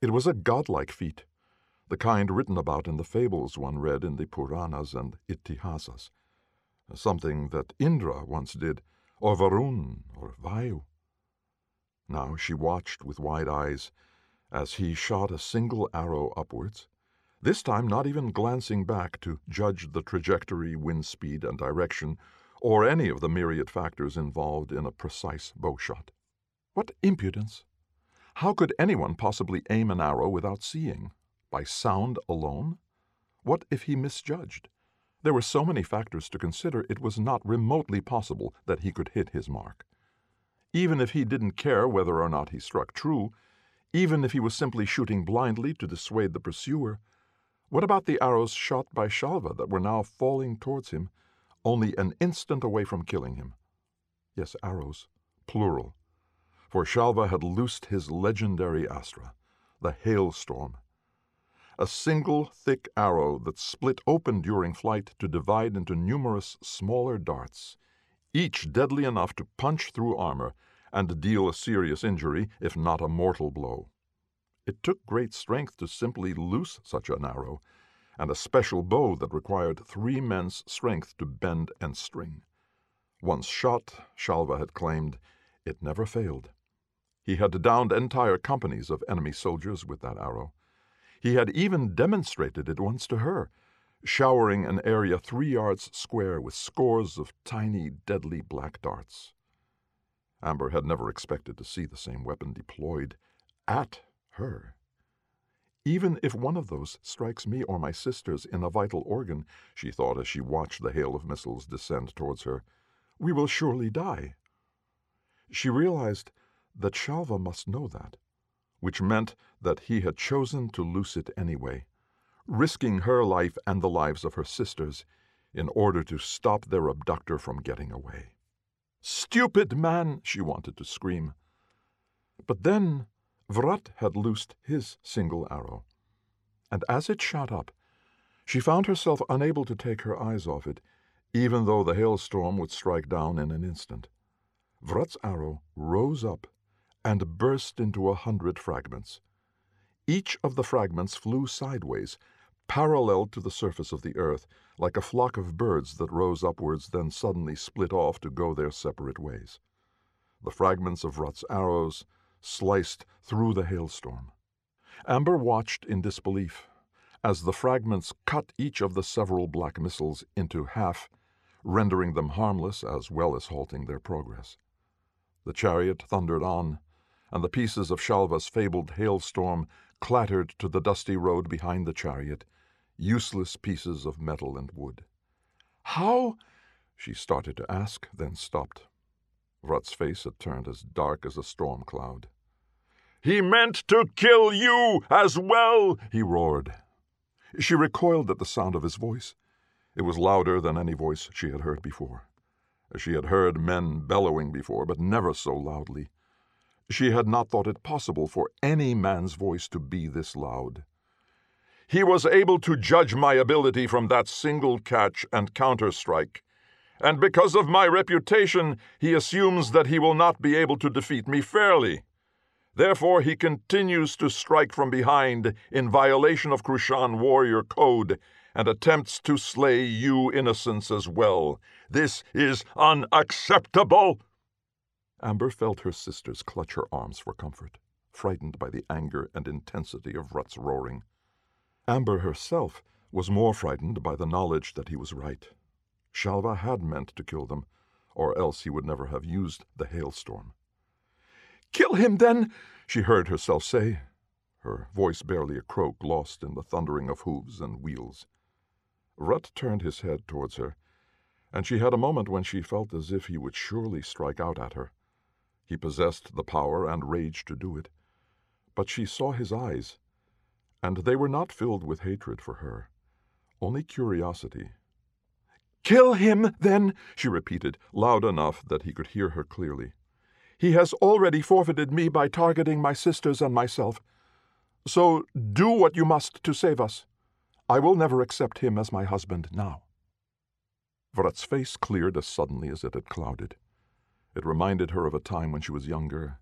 It was a godlike feat, the kind written about in the fables one read in the Puranas and Itihasas, something that Indra once did, or Varun, or Vayu. Now she watched with wide eyes as he shot a single arrow upwards, this time not even glancing back to judge the trajectory, wind speed, and direction, or any of the myriad factors involved in a precise bow shot. What impudence! How could anyone possibly aim an arrow without seeing? By sound alone? What if he misjudged? There were so many factors to consider, it was not remotely possible that he could hit his mark. Even if he didn't care whether or not he struck true, even if he was simply shooting blindly to dissuade the pursuer, what about the arrows shot by Shalva that were now falling towards him, only an instant away from killing him? Yes, arrows, plural for Shalva had loosed his legendary astra, the hailstorm. A single thick arrow that split open during flight to divide into numerous smaller darts, each deadly enough to punch through armor and deal a serious injury, if not a mortal blow. It took great strength to simply loose such an arrow, and a special bow that required three men's strength to bend and string. Once shot, Shalva had claimed, it never failed. He had downed entire companies of enemy soldiers with that arrow. He had even demonstrated it once to her, showering an area three yards square with scores of tiny, deadly black darts. Amber had never expected to see the same weapon deployed at her. Even if one of those strikes me or my sisters in a vital organ, she thought as she watched the hail of missiles descend towards her, we will surely die. She realized that Shalva must know that, which meant that he had chosen to loose it anyway, risking her life and the lives of her sisters in order to stop their abductor from getting away. Stupid man! she wanted to scream. But then Vrat had loosed his single arrow, and as it shot up, she found herself unable to take her eyes off it, even though the hailstorm would strike down in an instant. Vrat's arrow rose up and burst into a hundred fragments. Each of the fragments flew sideways, parallel to the surface of the earth, like a flock of birds that rose upwards, then suddenly split off to go their separate ways. The fragments of Vrat's arrows sliced through the hailstorm. Amber watched in disbelief as the fragments cut each of the several black missiles into half, rendering them harmless as well as halting their progress. The chariot thundered on, and the pieces of Shalva's fabled hailstorm clattered to the dusty road behind the chariot, useless pieces of metal and wood. How? she started to ask, then stopped. Vrat's face had turned as dark as a storm cloud. He meant to kill you as well, he roared. She recoiled at the sound of his voice. It was louder than any voice she had heard before. She had heard men bellowing before, but never so loudly. She had not thought it possible for any man's voice to be this loud. He was able to judge my ability from that single catch and counter strike, and because of my reputation, he assumes that he will not be able to defeat me fairly. Therefore, he continues to strike from behind in violation of Krushan warrior code and attempts to slay you innocents as well. This is unacceptable! Amber felt her sisters clutch her arms for comfort. frightened by the anger and intensity of Vrat's roaring. Amber herself was more frightened by the knowledge that he was right. Shalva had meant to kill them, or else he would never have used the hailstorm. Kill him, then, she heard herself say, her voice barely a croak lost in the thundering of hooves and wheels. Vrat turned his head towards her, and she had a moment when she felt as if he would surely strike out at her. He possessed the power and rage to do it, but she saw his eyes, and they were not filled with hatred for her, only curiosity. Kill him, then, she repeated, loud enough that he could hear her clearly. He has already forfeited me by targeting my sisters and myself. So do what you must to save us. I will never accept him as my husband now. Vrat's face cleared as suddenly as it had clouded. It reminded her of a time when she was younger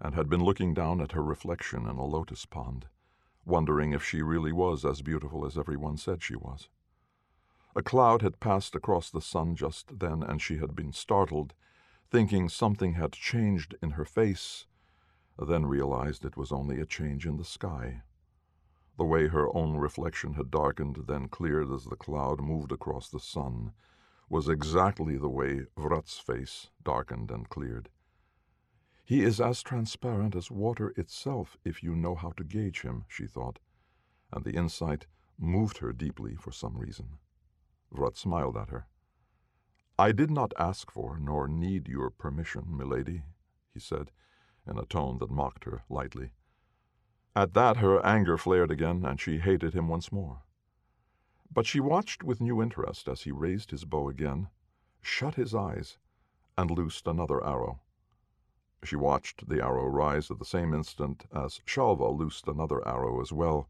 and had been looking down at her reflection in a lotus pond, wondering if she really was as beautiful as everyone said she was. A cloud had passed across the sun just then, and she had been startled, thinking something had changed in her face then realized it was only a change in the sky. The way her own reflection had darkened, then cleared as the cloud moved across the sun, was exactly the way Vrat's face darkened and cleared. He is as transparent as water itself if you know how to gauge him, she thought, and the insight moved her deeply for some reason. Vrat smiled at her. I did not ask for nor need your permission, milady, he said, in a tone that mocked her lightly. At that her anger flared again, and she hated him once more. But she watched with new interest as he raised his bow again, shut his eyes, and loosed another arrow. She watched the arrow rise at the same instant as Shalva loosed another arrow as well.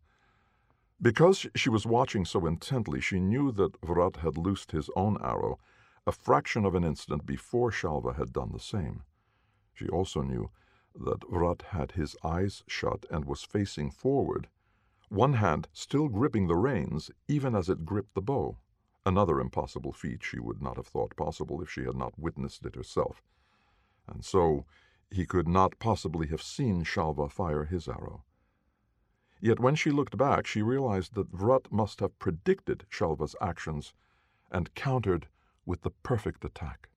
Because she was watching so intently, she knew that Vrat had loosed his own arrow a fraction of an instant before Shalva had done the same. She also knew that Vrat had his eyes shut and was facing forward, one hand still gripping the reins even as it gripped the bow, another impossible feat she would not have thought possible if she had not witnessed it herself. And so he could not possibly have seen Shalva fire his arrow. Yet when she looked back, she realized that Vrat must have predicted Shalva's actions and countered with the perfect attack.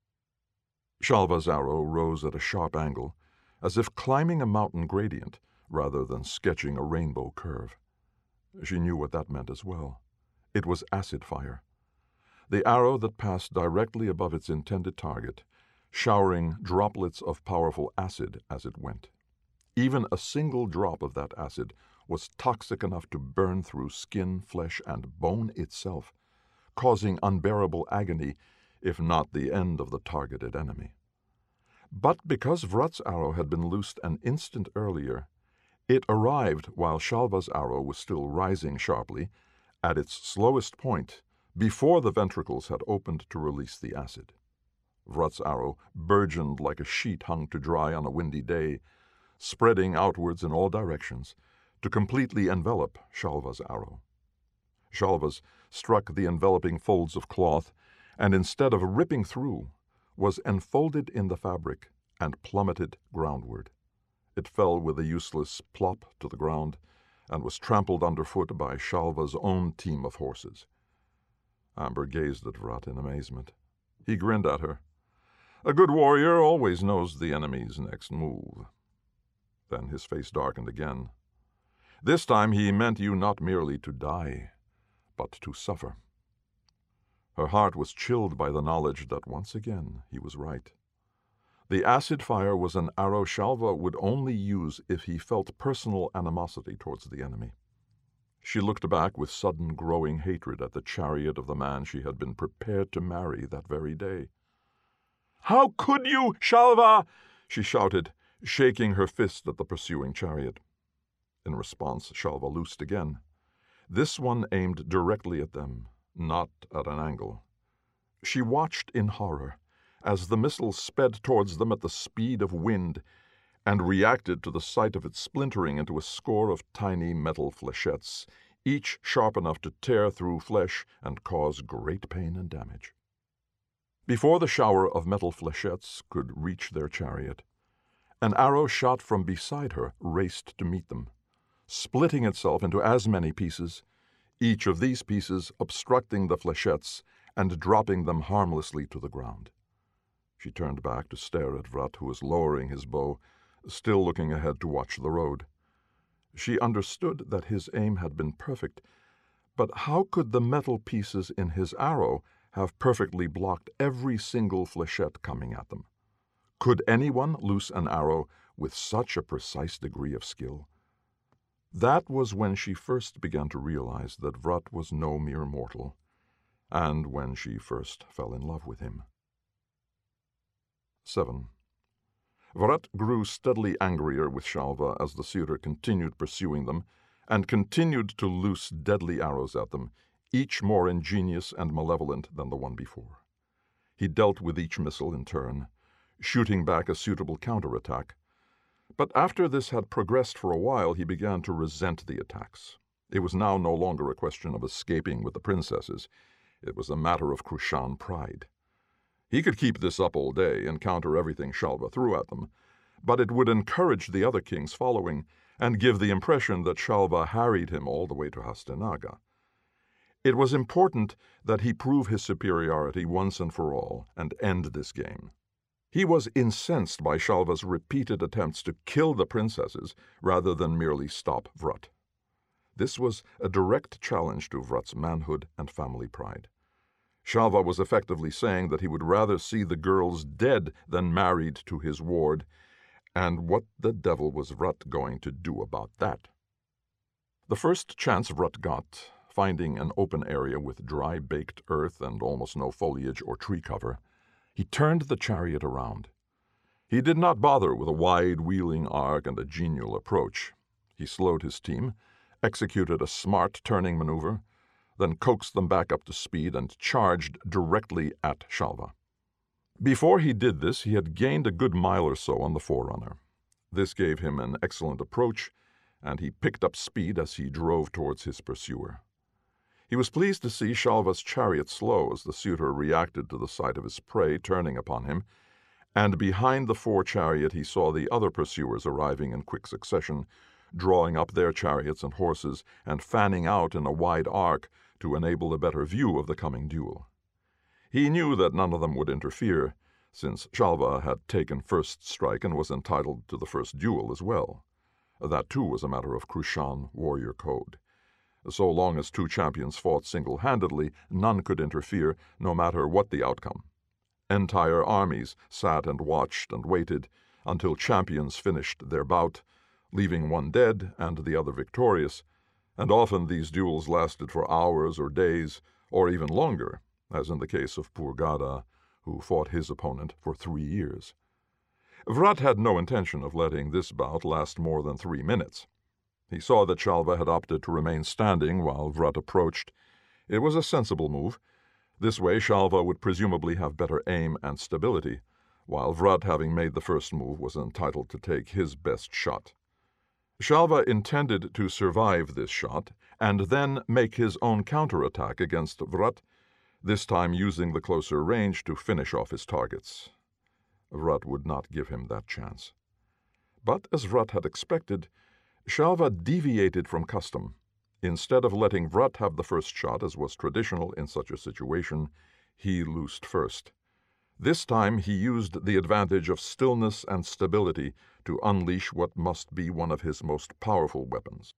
Shalva's arrow rose at a sharp angle, as if climbing a mountain gradient rather than sketching a rainbow curve. She knew what that meant as well. It was acid fire. The arrow that passed directly above its intended target, showering droplets of powerful acid as it went. Even a single drop of that acid was toxic enough to burn through skin, flesh, and bone itself, causing unbearable agony, if not the end of the targeted enemy. But because Vrat's arrow had been loosed an instant earlier, it arrived while Shalva's arrow was still rising sharply, at its slowest point, before the ventricles had opened to release the acid. Vrat's arrow burgeoned like a sheet hung to dry on a windy day, spreading outwards in all directions, to completely envelop Shalva's arrow. Shalva's struck the enveloping folds of cloth, and instead of ripping through, was enfolded in the fabric and plummeted groundward. It fell with a useless plop to the ground and was trampled underfoot by Shalva's own team of horses. Amber gazed at Vrat in amazement. He grinned at her. A good warrior always knows the enemy's next move. Then his face darkened again. This time he meant you not merely to die, but to suffer. Her heart was chilled by the knowledge that once again he was right. The acid fire was an arrow Shalva would only use if he felt personal animosity towards the enemy. She looked back with sudden growing hatred at the chariot of the man she had been prepared to marry that very day. How could you, Shalva? she shouted, shaking her fist at the pursuing chariot. In response, Shalva loosed again. This one aimed directly at them, not at an angle. She watched in horror as the missile sped towards them at the speed of wind and reacted to the sight of it splintering into a score of tiny metal flechettes, each sharp enough to tear through flesh and cause great pain and damage. Before the shower of metal flechettes could reach their chariot, An arrow shot from beside her raced to meet them, splitting itself into as many pieces, each of these pieces obstructing the flechettes and dropping them harmlessly to the ground. She turned back to stare at Vrat, who was lowering his bow, still looking ahead to watch the road. She understood that his aim had been perfect, but how could the metal pieces in his arrow have perfectly blocked every single flechette coming at them? Could anyone loose an arrow with such a precise degree of skill? That was when she first began to realize that Vrat was no mere mortal, and when she first fell in love with him. 7. Vrat grew steadily angrier with Shalva as the suitor continued pursuing them, and continued to loose deadly arrows at them, each more ingenious and malevolent than the one before. He dealt with each missile in turn, shooting back a suitable counterattack. But after this had progressed for a while, he began to resent the attacks. It was now no longer a question of escaping with the princesses. It was a matter of Krushan pride. He could keep this up all day and counter everything Shalva threw at them, but it would encourage the other kings following and give the impression that Shalva harried him all the way to Hastinaga. It was important that he prove his superiority once and for all and end this game. He was incensed by Shalva's repeated attempts to kill the princesses rather than merely stop Vrat. This was a direct challenge to Vrat's manhood and family pride. Shalva was effectively saying that he would rather see the girls dead than married to his ward, and what the devil was Vrat going to do about that? The first chance Vrat got, finding an open area with dry baked earth and almost no foliage or tree cover, he turned the chariot around. He did not bother with a wide wheeling arc and a genial approach. He slowed his team, executed a smart turning maneuver, then coaxed them back up to speed and charged directly at Shalva. Before he did this, he had gained a good mile or so on the forerunner. This gave him an excellent approach, and he picked up speed as he drove towards his pursuer. He was pleased to see Shalva's chariot slow as the suitor reacted to the sight of his prey turning upon him, and behind the fore chariot he saw the other pursuers arriving in quick succession, drawing up their chariots and horses and fanning out in a wide arc to enable a better view of the coming duel. He knew that none of them would interfere, since Shalva had taken first strike and was entitled to the first duel as well. That too was a matter of Krushan warrior code. So long as two champions fought single handedly, none could interfere, no matter what the outcome. Entire armies sat and watched and waited until champions finished their bout, leaving one dead and the other victorious, and often these duels lasted for hours or days, or even longer, as in the case of poor Gada, who fought his opponent for three years. Vrat had no intention of letting this bout last more than three minutes. He saw that Shalva had opted to remain standing while Vrat approached. It was a sensible move. This way Shalva would presumably have better aim and stability, while Vrat, having made the first move, was entitled to take his best shot. Shalva intended to survive this shot and then make his own counterattack against Vrat, this time using the closer range to finish off his targets. Vrat would not give him that chance. But as Vrat had expected, Shalva deviated from custom. Instead of letting Vrat have the first shot, as was traditional in such a situation, he loosed first. This time he used the advantage of stillness and stability to unleash what must be one of his most powerful weapons.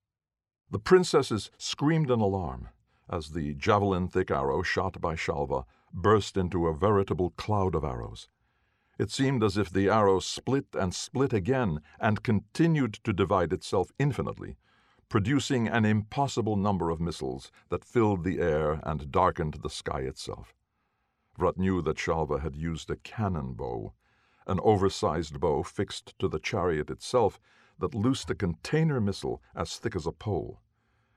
The princesses screamed in alarm as the javelin thick arrow shot by Shalva burst into a veritable cloud of arrows. It seemed as if the arrow split and split again and continued to divide itself infinitely, producing an impossible number of missiles that filled the air and darkened the sky itself. Vrat knew that Shalva had used a cannon bow, an oversized bow fixed to the chariot itself that loosed a container missile as thick as a pole.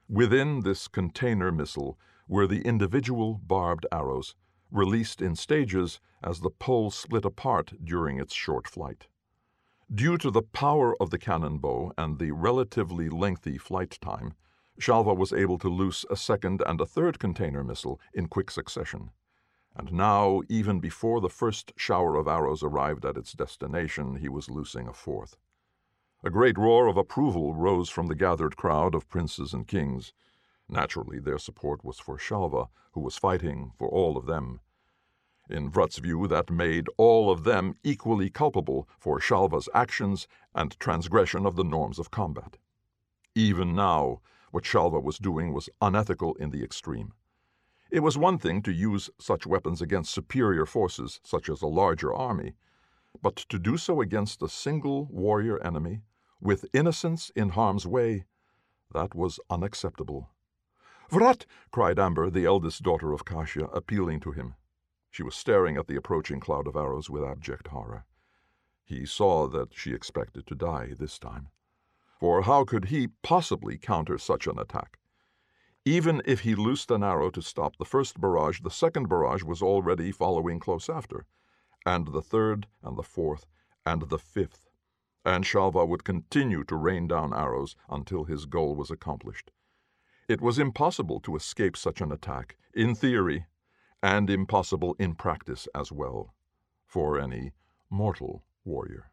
Within this container missile were the individual barbed arrows, released in stages as the pole split apart during its short flight. Due to the power of the cannon bow and the relatively lengthy flight time, Shalva was able to loose a second and a third container missile in quick succession. and now, even before the first shower of arrows arrived at its destination, he was loosing a fourth. A great roar of approval rose from the gathered crowd of princes and kings. Naturally, their support was for Shalva, who was fighting for all of them. In Vrat's view, that made all of them equally culpable for Shalva's actions and transgression of the norms of combat. Even now, what Shalva was doing was unethical in the extreme. It was one thing to use such weapons against superior forces, such as a larger army, but to do so against a single warrior enemy, with innocents in harm's way, that was unacceptable. Vrat! cried Amber, the eldest daughter of Kashya, appealing to him. She was staring at the approaching cloud of arrows with abject horror. He saw that she expected to die this time. For how could he possibly counter such an attack? Even if he loosed an arrow to stop the first barrage, the second barrage was already following close after, and the third, and the fourth, and the fifth. And Shalva would continue to rain down arrows until his goal was accomplished. It was impossible to escape such an attack, in theory, and impossible in practice as well, for any mortal warrior.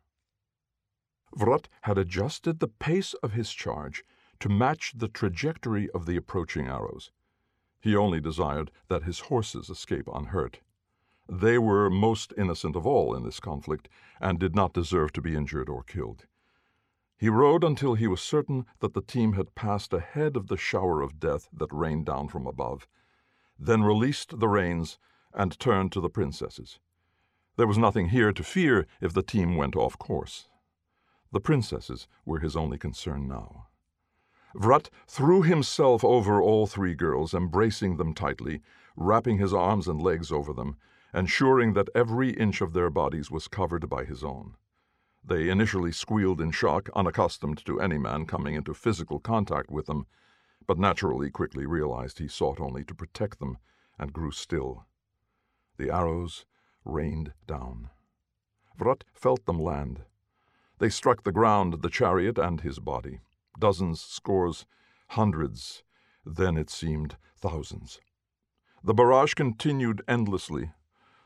Vrat had adjusted the pace of his charge to match the trajectory of the approaching arrows. He only desired that his horses escape unhurt. They were most innocent of all in this conflict, and did not deserve to be injured or killed. He rode until he was certain that the team had passed ahead of the shower of death that rained down from above, then released the reins and turned to the princesses. There was nothing here to fear if the team went off course. The princesses were his only concern now. Vrat threw himself over all three girls, embracing them tightly, wrapping his arms and legs over them, ensuring that every inch of their bodies was covered by his own. They initially squealed in shock, unaccustomed to any man coming into physical contact with them, but naturally quickly realized he sought only to protect them, and grew still. The arrows rained down. Vrat felt them land. They struck the ground, the chariot, and his body dozens, scores, hundreds, then it seemed thousands. The barrage continued endlessly,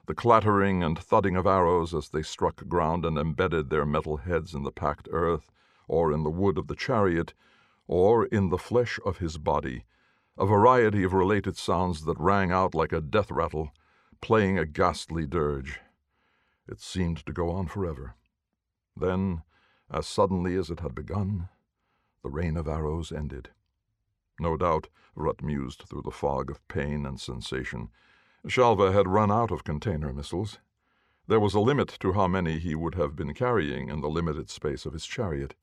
the clattering and thudding of arrows as they struck ground and embedded their metal heads in the packed earth, or in the wood of the chariot, or in the flesh of his body, a variety of related sounds that rang out like a death rattle, playing a ghastly dirge. It seemed to go on forever. Then, as suddenly as it had begun, the rain of arrows ended. No doubt, Vrat mused through the fog of pain and sensation, Shalva had run out of container missiles. There was a limit to how many he would have been carrying in the limited space of his chariot.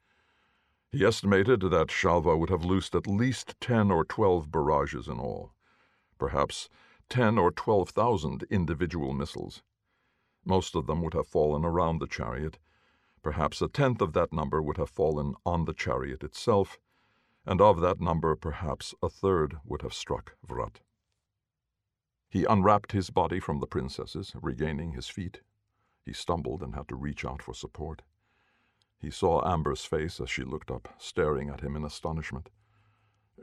He estimated that Shalva would have loosed at least ten or twelve barrages in all, perhaps ten or twelve thousand individual missiles. Most of them would have fallen around the chariot, Perhaps a tenth of that number would have fallen on the chariot itself, and of that number perhaps a third would have struck Vrat. He unwrapped his body from the princesses, regaining his feet. He stumbled and had to reach out for support. He saw Amber's face as she looked up, staring at him in astonishment.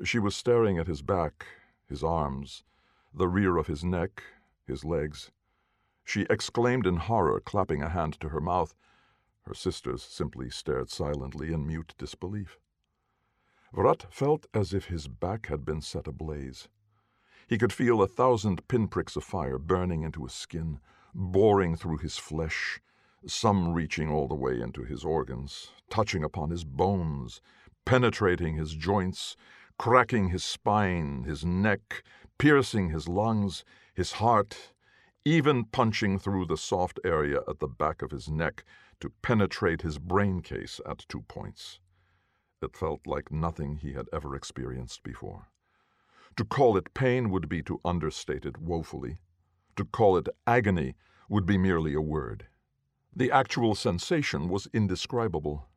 She was staring at his back, his arms, the rear of his neck, his legs. She exclaimed in horror, clapping a hand to her mouth, her sisters simply stared silently in mute disbelief. Vrat felt as if his back had been set ablaze. He could feel a thousand pinpricks of fire burning into his skin, boring through his flesh, some reaching all the way into his organs, touching upon his bones, penetrating his joints, cracking his spine, his neck, piercing his lungs, his heart, even punching through the soft area at the back of his neck to penetrate his brain case at two points. It felt like nothing he had ever experienced before. To call it pain would be to understate it woefully. To call it agony would be merely a word. The actual sensation was indescribable,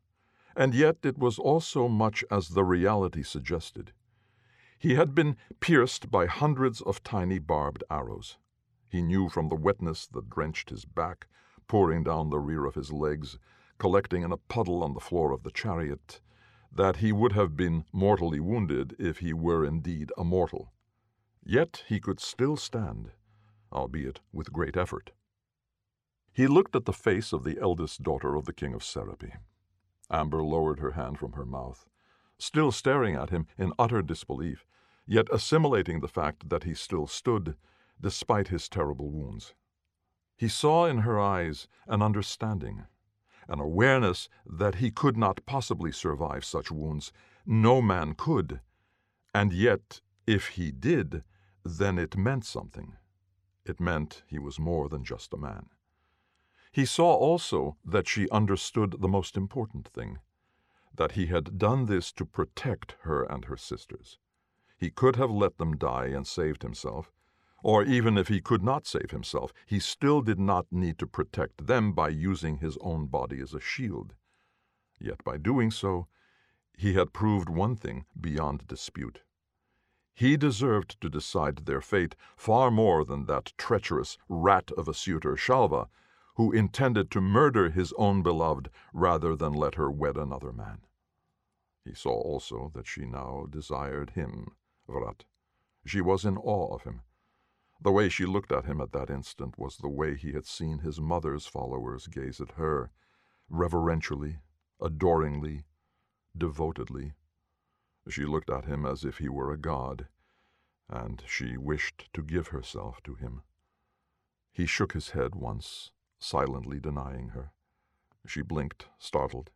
and yet it was also much as the reality suggested. He had been pierced by hundreds of tiny barbed arrows. He knew from the wetness that drenched his back, pouring down the rear of his legs, collecting in a puddle on the floor of the chariot, that he would have been mortally wounded if he were indeed a mortal. Yet he could still stand. albeit with great effort. He looked at the face of the eldest daughter of the king of Serape. Amber lowered her hand from her mouth, still staring at him in utter disbelief, yet assimilating the fact that he still stood, despite his terrible wounds. He saw in her eyes an understanding, an awareness that he could not possibly survive such wounds. No man could. And yet, if he did, then it meant something. It meant he was more than just a man. He saw also that she understood the most important thing that he had done this to protect her and her sisters. He could have let them die and saved himself, or even if he could not save himself, he still did not need to protect them by using his own body as a shield. Yet by doing so, he had proved one thing beyond dispute. He deserved to decide their fate far more than that treacherous rat of a suitor, Shalva, who intended to murder his own beloved rather than let her wed another man. He saw also that she now desired him, Vrat. She was in awe of him. The way she looked at him at that instant was the way he had seen his mother's followers gaze at her, reverentially, adoringly, devotedly. She looked at him as if he were a god, and she wished to give herself to him. He shook his head once, silently denying her. She blinked, startled.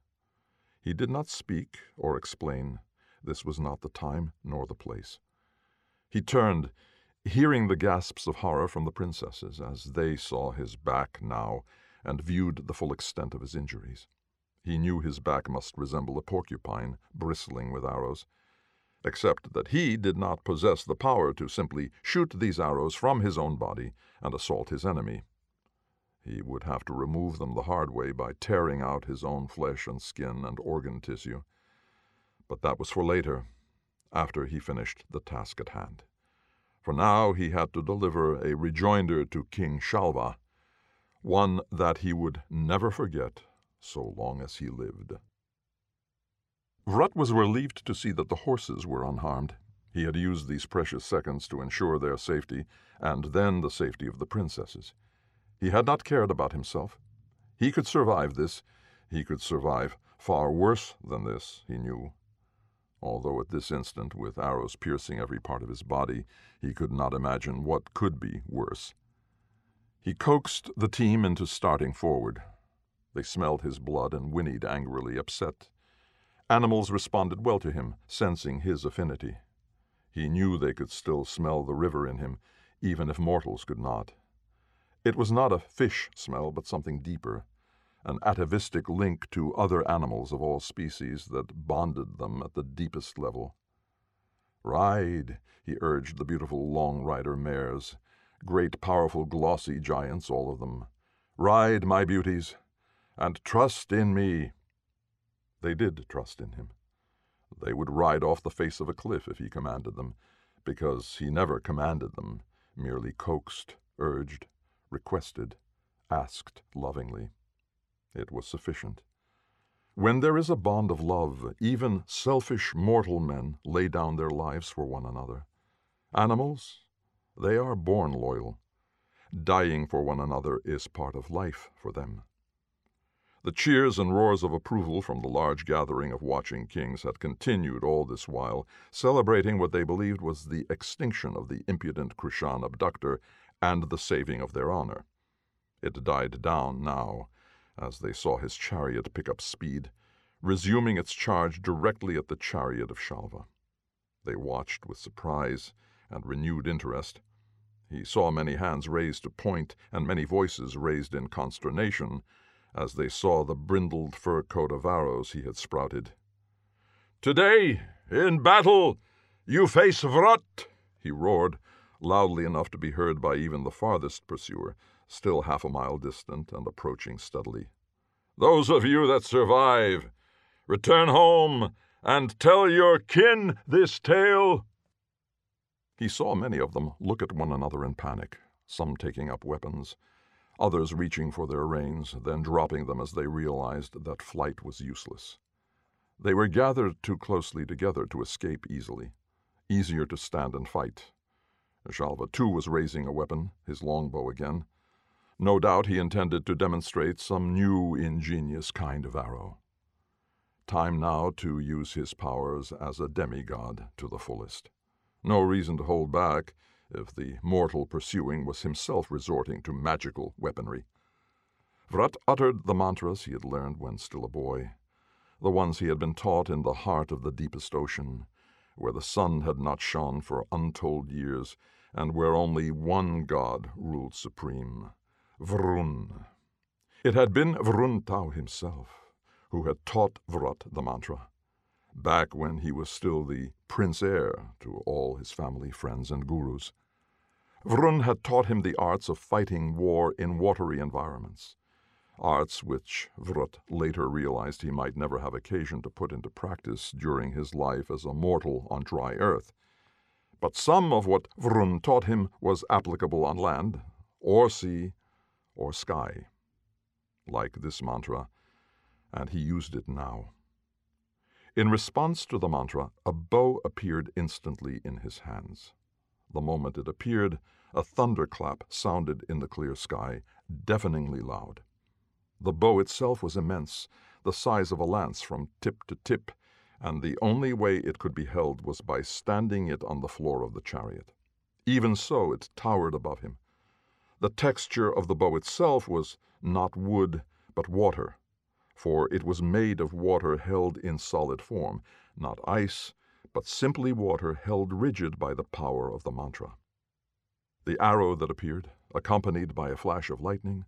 He did not speak or explain. This was not the time nor the place. He turned, hearing the gasps of horror from the princesses as they saw his back now and viewed the full extent of his injuries. He knew his back must resemble a porcupine bristling with arrows, except that he did not possess the power to simply shoot these arrows from his own body and assault his enemy. He would have to remove them the hard way by tearing out his own flesh and skin and organ tissue. But that was for later, after he finished the task at hand. For now he had to deliver a rejoinder to King Shalva, one that he would never forget so long as he lived. Vrat was relieved to see that the horses were unharmed. He had used these precious seconds to ensure their safety, and then the safety of the princesses. He had not cared about himself. He could survive this. He could survive far worse than this, he knew. Although at this instant, with arrows piercing every part of his body, he could not imagine what could be worse. He coaxed the team into starting forward. They smelled his blood and whinnied angrily, upset. Animals responded well to him, sensing his affinity. He knew they could still smell the river in him, even if mortals could not. It was not a fish smell, but something deeper, an atavistic link to other animals of all species that bonded them at the deepest level. Ride, he urged the beautiful long rider mares, great, powerful, glossy giants, all of them. Ride, my beauties and trust in me. They did trust in him. They would ride off the face of a cliff if he commanded them, because he never commanded them, merely coaxed, urged, requested, asked lovingly. It was sufficient. When there is a bond of love, even selfish mortal men lay down their lives for one another. Animals, they are born loyal. Dying for one another is part of life for them. The cheers and roars of approval from the large gathering of watching kings had continued all this while, celebrating what they believed was the extinction of the impudent Krushan abductor and the saving of their honor. It died down now, as they saw his chariot pick up speed, resuming its charge directly at the chariot of Shalva. They watched with surprise and renewed interest. He saw many hands raised to point and many voices raised in consternation as they saw the brindled fur coat of arrows he had sprouted. Today, in battle, you face Vrat, he roared, loudly enough to be heard by even the farthest pursuer, still half a mile distant and approaching steadily. Those of you that survive, return home and tell your kin this tale. He saw many of them look at one another in panic, some taking up weapons, others reaching for their reins, then dropping them as they realized that flight was useless. They were gathered too closely together to escape easily, easier to stand and fight. Shalva, too, was raising a weapon, his longbow again. No doubt he intended to demonstrate some new, ingenious kind of arrow. Time now to use his powers as a demigod to the fullest. No reason to hold back if the mortal pursuing was himself resorting to magical weaponry. Vrat uttered the mantras he had learned when still a boy, the ones he had been taught in the heart of the deepest ocean, where the sun had not shone for untold years, and where only one god ruled supreme Vrun. It had been Vrun Tao himself who had taught Vrat the mantra, back when he was still the prince heir to all his family, friends, and gurus. Vrun had taught him the arts of fighting war in watery environments, arts which Vrat later realized he might never have occasion to put into practice during his life as a mortal on dry earth. But some of what Vrun taught him was applicable on land, or sea, or sky, like this mantra, and he used it now. In response to the mantra, a bow appeared instantly in his hands. The moment it appeared, a thunderclap sounded in the clear sky, deafeningly loud. The bow itself was immense, the size of a lance from tip to tip, and the only way it could be held was by standing it on the floor of the chariot. Even so, it towered above him. The texture of the bow itself was not wood, but water, for it was made of water held in solid form, not ice, but simply water held rigid by the power of the mantra. The arrow that appeared, accompanied by a flash of lightning,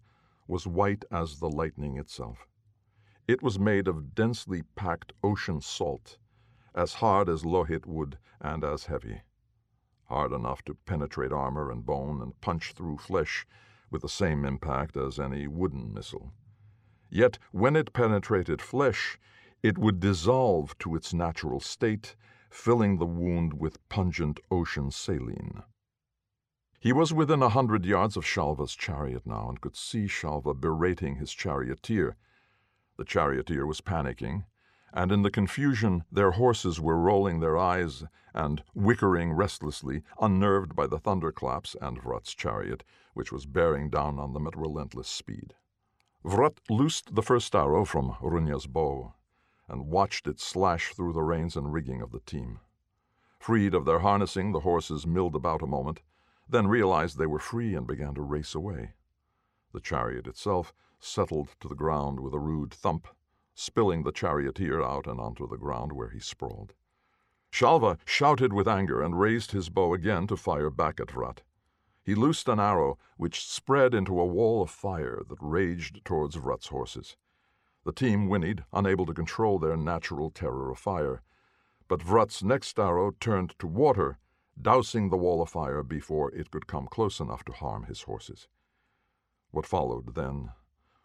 was white as the lightning itself. It was made of densely packed ocean salt, as hard as lohit wood and as heavy hard enough to penetrate armor and bone and punch through flesh with the same impact as any wooden missile. Yet when it penetrated flesh, it would dissolve to its natural state, filling the wound with pungent ocean saline. He was within a hundred yards of Shalva's chariot now and could see Shalva berating his charioteer. The charioteer was panicking, and in the confusion their horses were rolling their eyes and wickering restlessly, unnerved by the thunderclaps and Vrat's chariot, which was bearing down on them at relentless speed. Vrat loosed the first arrow from Runya's bow and watched it slash through the reins and rigging of the team. Freed of their harnessing, the horses milled about a moment, then realized they were free and began to race away. The chariot itself settled to the ground with a rude thump spilling the charioteer out and onto the ground where he sprawled. Shalva shouted with anger and raised his bow again to fire back at Vrat. He loosed an arrow which spread into a wall of fire that raged towards Vrat's horses. The team whinnied, unable to control their natural terror of fire. But Vrat's next arrow turned to water, dousing the wall of fire before it could come close enough to harm his horses. What followed then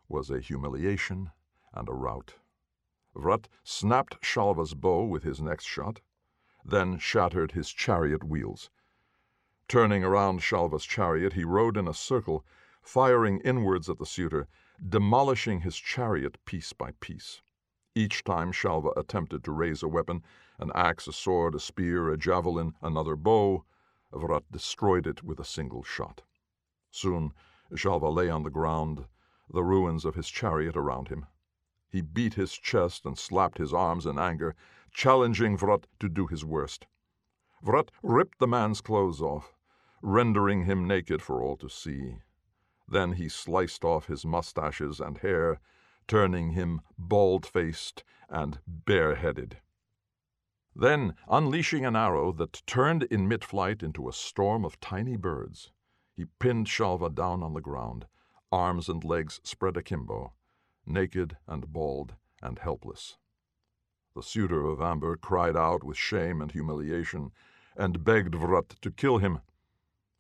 was a humiliation and a rout. Vrat snapped Shalva's bow with his next shot, then shattered his chariot wheels. Turning around Shalva's chariot, he rode in a circle, firing inwards at the suitor, demolishing his chariot piece by piece. Each time Shalva attempted to raise a weapon an axe, a sword, a spear, a javelin, another bow Vrat destroyed it with a single shot. Soon Shalva lay on the ground, the ruins of his chariot around him. He beat his chest and slapped his arms in anger, challenging Vrat to do his worst. Vrat ripped the man's clothes off, rendering him naked for all to see. Then he sliced off his mustaches and hair, turning him bald faced and bareheaded. Then, unleashing an arrow that turned in mid flight into a storm of tiny birds, he pinned Shalva down on the ground, arms and legs spread akimbo, naked and bald and helpless. The suitor of Amber cried out with shame and humiliation and begged Vrat to kill him.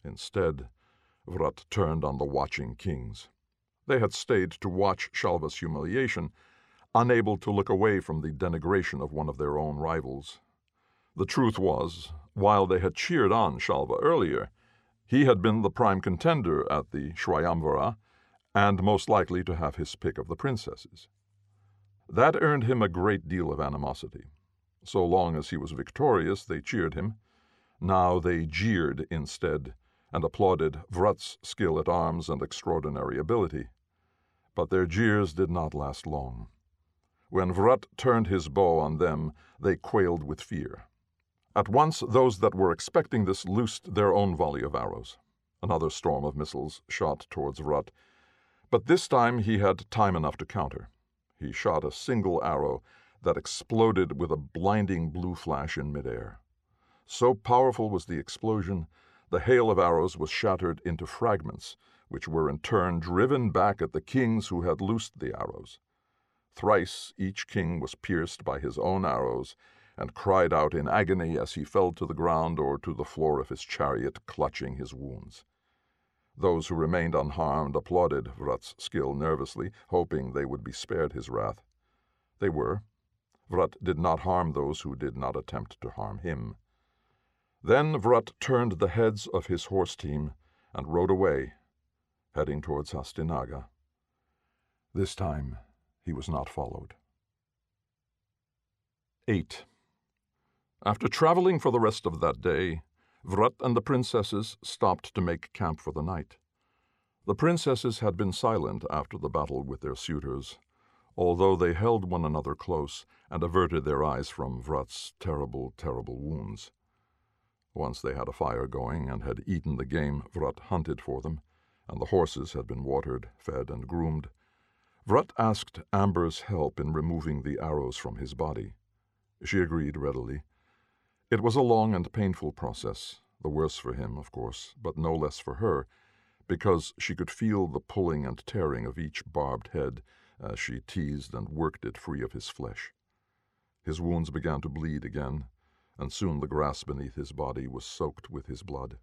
Instead, Vrat turned on the watching kings. They had stayed to watch Shalva's humiliation, unable to look away from the denigration of one of their own rivals. The truth was, while they had cheered on Shalva earlier, he had been the prime contender at the Swayamvara and most likely to have his pick of the princesses. That earned him a great deal of animosity. So long as he was victorious, they cheered him, Now they jeered instead, and applauded Vrat's skill at arms and extraordinary ability. But their jeers did not last long. When Vrat turned his bow on them, they quailed with fear. At once, those that were expecting this loosed their own volley of arrows. Another storm of missiles shot towards Vrat, but this time he had time enough to counter. He shot a single arrow that exploded with a blinding blue flash in midair. So powerful was the explosion, the hail of arrows was shattered into fragments, which were in turn driven back at the kings who had loosed the arrows. Thrice each king was pierced by his own arrows, and cried out in agony as he fell to the ground or to the floor of his chariot, clutching his wounds. Those who remained unharmed applauded Vrat's skill nervously, hoping they would be spared his wrath. They were. Vrat did not harm those who did not attempt to harm him. Then Vrat turned the heads of his horse team and rode away, heading towards Hastinaga. This time he was not followed. 8. After traveling for the rest of that day, Vrat and the princesses stopped to make camp for the night. The princesses had been silent after the battle with their suitors, although they held one another close and averted their eyes from Vrat's terrible, terrible wounds. Once they had a fire going and had eaten the game Vrat hunted for them, and the horses had been watered, fed, and groomed, Vrat asked Amber's help in removing the arrows from his body. She agreed readily it was a long and painful process, the worse for him, of course, but no less for her, because she could feel the pulling and tearing of each barbed head as she teased and worked it free of his flesh. His wounds began to bleed again, and soon the grass beneath his body was soaked with his blood.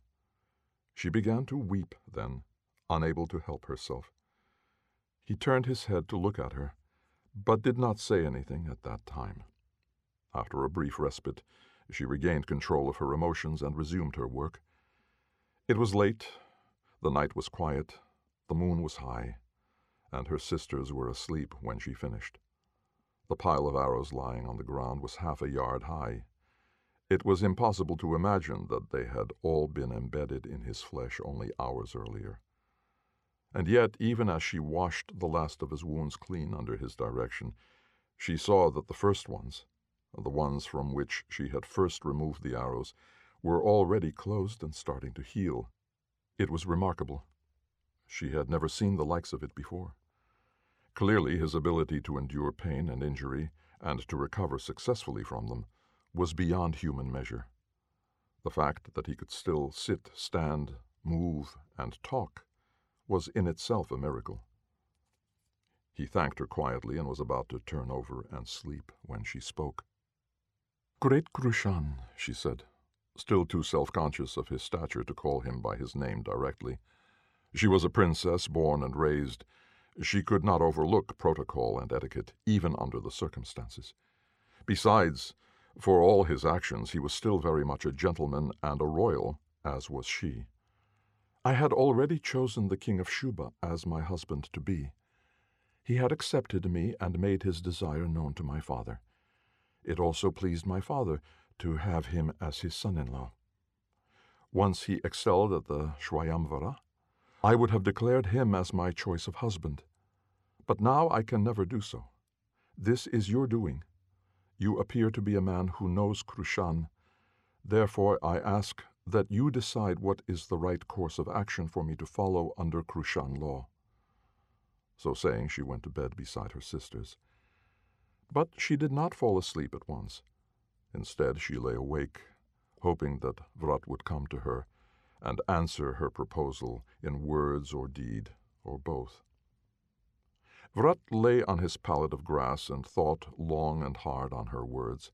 She began to weep then, unable to help herself. He turned his head to look at her, but did not say anything at that time. After a brief respite, she regained control of her emotions and resumed her work. It was late, the night was quiet, the moon was high, and her sisters were asleep when she finished. The pile of arrows lying on the ground was half a yard high. It was impossible to imagine that they had all been embedded in his flesh only hours earlier. And yet, even as she washed the last of his wounds clean under his direction, she saw that the first ones, the ones from which she had first removed the arrows, were already closed and starting to heal. It was remarkable. She had never seen the likes of it before. Clearly, his ability to endure pain and injury, and to recover successfully from them, was beyond human measure. The fact that he could still sit, stand, move, and talk was in itself a miracle. He thanked her quietly and was about to turn over and sleep when she spoke. Great Krushan, she said, still too self conscious of his stature to call him by his name directly. She was a princess born and raised. She could not overlook protocol and etiquette, even under the circumstances. Besides, for all his actions, he was still very much a gentleman and a royal, as was she. I had already chosen the King of Shuba as my husband to be. He had accepted me and made his desire known to my father. It also pleased my father to have him as his son in law. Once he excelled at the Swayamvara, I would have declared him as my choice of husband. But now I can never do so. This is your doing. You appear to be a man who knows Krushan. Therefore, I ask that you decide what is the right course of action for me to follow under Krushan law. So saying, she went to bed beside her sisters. But she did not fall asleep at once. Instead, she lay awake, hoping that Vrat would come to her and answer her proposal in words or deed, or both. Vrat lay on his pallet of grass and thought long and hard on her words.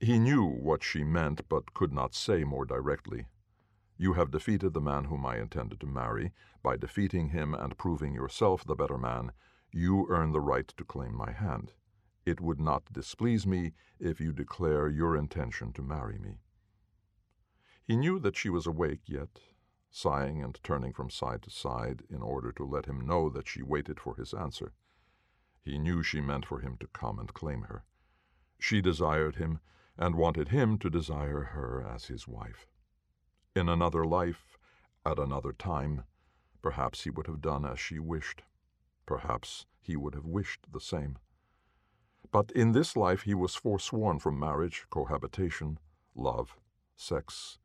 He knew what she meant, but could not say more directly. You have defeated the man whom I intended to marry. By defeating him and proving yourself the better man, you earn the right to claim my hand. It would not displease me if you declare your intention to marry me. He knew that she was awake yet, sighing and turning from side to side in order to let him know that she waited for his answer. He knew she meant for him to come and claim her. She desired him, and wanted him to desire her as his wife. In another life, at another time, perhaps he would have done as she wished. Perhaps he would have wished the same. But in this life he was forsworn from marriage, cohabitation, love, sex,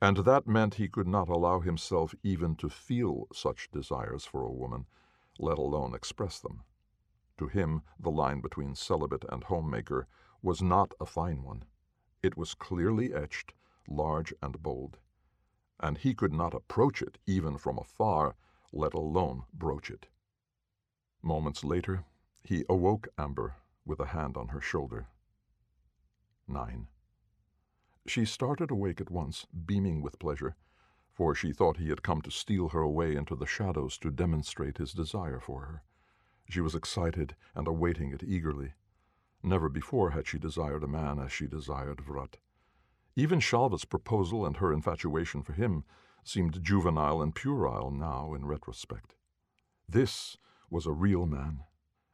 and that meant he could not allow himself even to feel such desires for a woman, let alone express them. To him, the line between celibate and homemaker was not a fine one. It was clearly etched, large and bold, and he could not approach it even from afar, let alone broach it. Moments later, he awoke Amber with a hand on her shoulder. Nine. She started awake at once, beaming with pleasure, for she thought he had come to steal her away into the shadows to demonstrate his desire for her. She was excited and awaiting it eagerly. Never before had she desired a man as she desired Vrat. Even Shalva's proposal and her infatuation for him seemed juvenile and puerile now in retrospect. This was a real man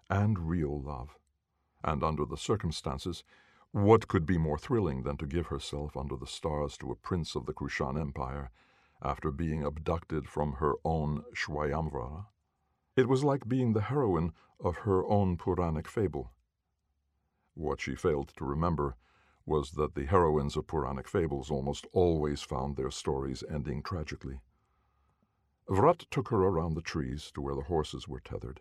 and real love, and under the circumstances, what could be more thrilling than to give herself under the stars to a prince of the Krushan Empire after being abducted from her own Swayamvara? It was like being the heroine of her own Puranic fable. What she failed to remember was that the heroines of Puranic fables almost always found their stories ending tragically. Vrat took her around the trees to where the horses were tethered.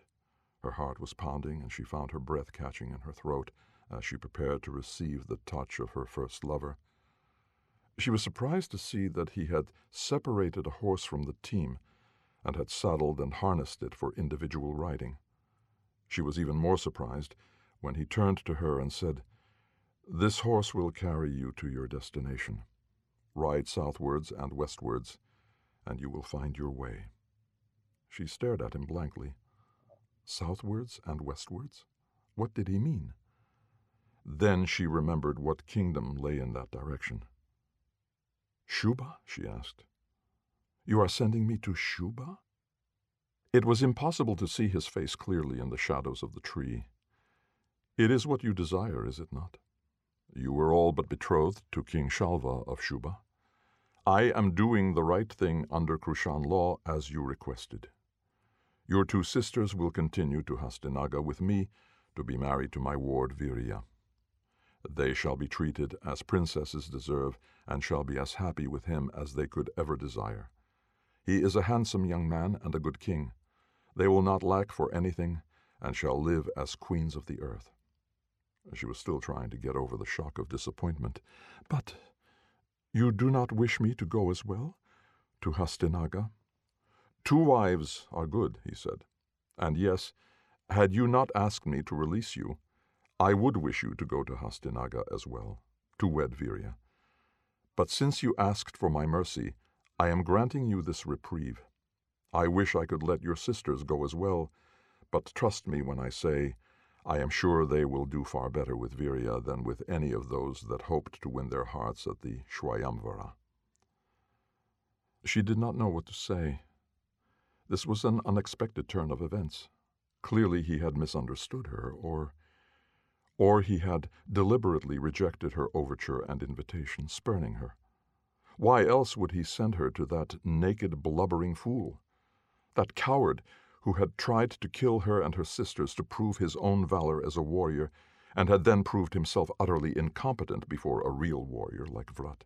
Her heart was pounding, and she found her breath catching in her throat as she prepared to receive the touch of her first lover. She was surprised to see that he had separated a horse from the team and had saddled and harnessed it for individual riding. She was even more surprised when he turned to her and said, This horse will carry you to your destination. Ride southwards and westwards, and you will find your way. She stared at him blankly. Southwards and westwards? What did he mean? Then she remembered what kingdom lay in that direction. Shuba? she asked. You are sending me to Shuba? It was impossible to see his face clearly in the shadows of the tree. It is what you desire, is it not? You were all but betrothed to King Shalva of Shuba. I am doing the right thing under Krushan law as you requested. Your two sisters will continue to Hastinaga with me to be married to my ward Virya. They shall be treated as princesses deserve, and shall be as happy with him as they could ever desire. He is a handsome young man and a good king. They will not lack for anything, and shall live as queens of the earth. She was still trying to get over the shock of disappointment. But you do not wish me to go as well? To Hastinaga? Two wives are good, he said. And yes, had you not asked me to release you, I would wish you to go to Hastinaga as well, to wed Virya. But since you asked for my mercy, I am granting you this reprieve. I wish I could let your sisters go as well, but trust me when I say, I am sure they will do far better with Virya than with any of those that hoped to win their hearts at the Swayamvara. She did not know what to say. This was an unexpected turn of events. Clearly he had misunderstood her, or or he had deliberately rejected her overture and invitation, spurning her. Why else would he send her to that naked, blubbering fool? That coward who had tried to kill her and her sisters to prove his own valor as a warrior, and had then proved himself utterly incompetent before a real warrior like Vrat.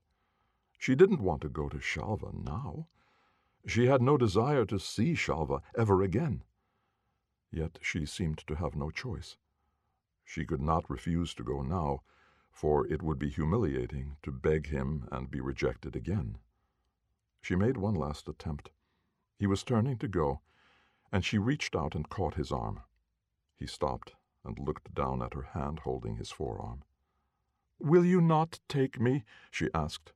She didn't want to go to Shalva now. She had no desire to see Shalva ever again. Yet she seemed to have no choice. She could not refuse to go now, for it would be humiliating to beg him and be rejected again. She made one last attempt. He was turning to go, and she reached out and caught his arm. He stopped and looked down at her hand holding his forearm. Will you not take me? she asked,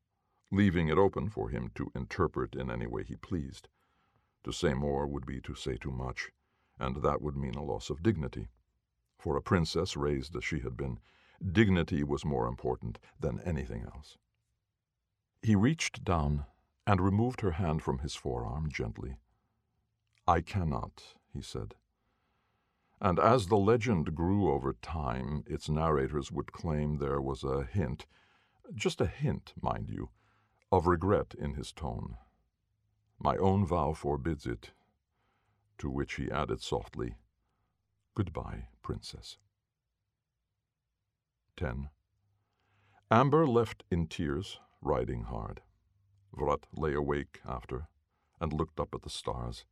leaving it open for him to interpret in any way he pleased. To say more would be to say too much, and that would mean a loss of dignity. For a princess raised as she had been, dignity was more important than anything else. He reached down and removed her hand from his forearm gently. I cannot, he said. And as the legend grew over time, its narrators would claim there was a hint, just a hint, mind you, of regret in his tone. My own vow forbids it. To which he added softly, Goodbye, Princess. 10. Amber left in tears, riding hard. Vrat lay awake after and looked up at the stars,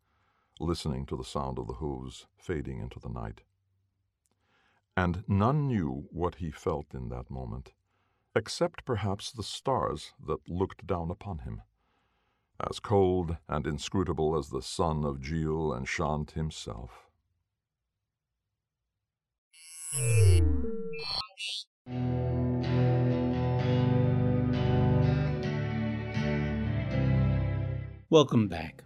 listening to the sound of the hooves fading into the night. And none knew what he felt in that moment, except perhaps the stars that looked down upon him, as cold and inscrutable as the son of Jil and Sha'ant himself. Welcome back.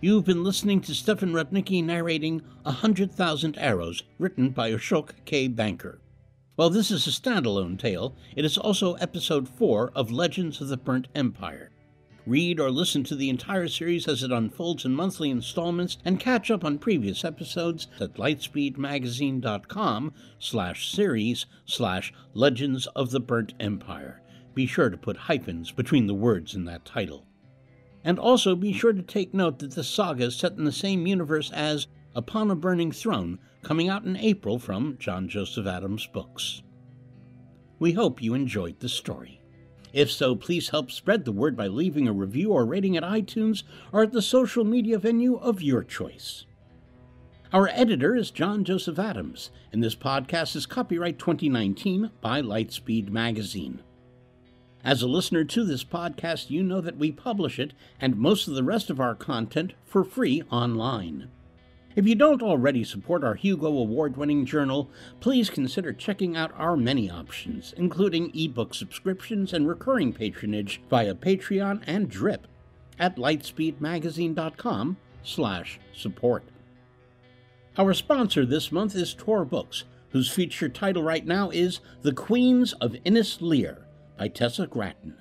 You've been listening to Stefan Rudnicki narrating A Hundred Thousand Arrows, written by Ashok K. Banker. While this is a standalone tale, it is also episode 4 of Legends of the Burnt Empire. Read or listen to the entire series as it unfolds in monthly installments and catch up on previous episodes at lightspeedmagazine.com slash series slash Legends of the Burnt Empire. Be sure to put hyphens between the words in that title. And also be sure to take note that the saga is set in the same universe as Upon a Burning Throne, coming out in April from John Joseph Adams Books. We hope you enjoyed the story. If so, please help spread the word by leaving a review or rating at iTunes or at the social media venue of your choice. Our editor is John Joseph Adams, and this podcast is copyright 2019 by Lightspeed Magazine. As a listener to this podcast, you know that we publish it and most of the rest of our content for free online. If you don't already support our Hugo Award winning journal, please consider checking out our many options, including ebook subscriptions and recurring patronage via Patreon and Drip at lightspeedmagazine.com slash support. Our sponsor this month is Tor Books, whose feature title right now is The Queens of Innis Lear by Tessa Gratton.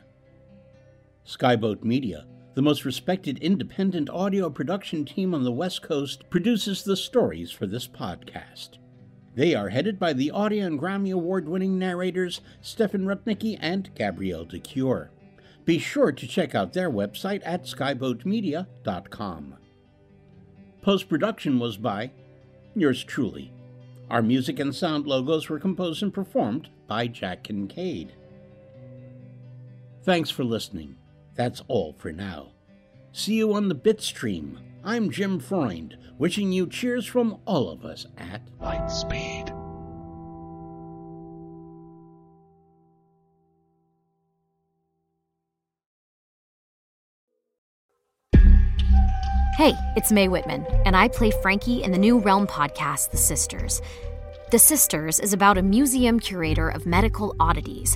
Skyboat Media, the most respected independent audio production team on the West Coast, produces the stories for this podcast. They are headed by the Audie and Grammy Award winning narrators Stefan Rudnicki and Gabrielle de Cuir. Be sure to check out their website at skyboatmedia.com. Post production was by yours truly. Our music and sound logos were composed and performed by Jack Kincaid. Thanks for listening. That's all for now. See you on the Bitstream. I'm Jim Freund, wishing you cheers from all of us at Lightspeed. Hey, it's Mae Whitman, and I play Frankie in the new Realm podcast, The Sisters. The Sisters is about a museum curator of medical oddities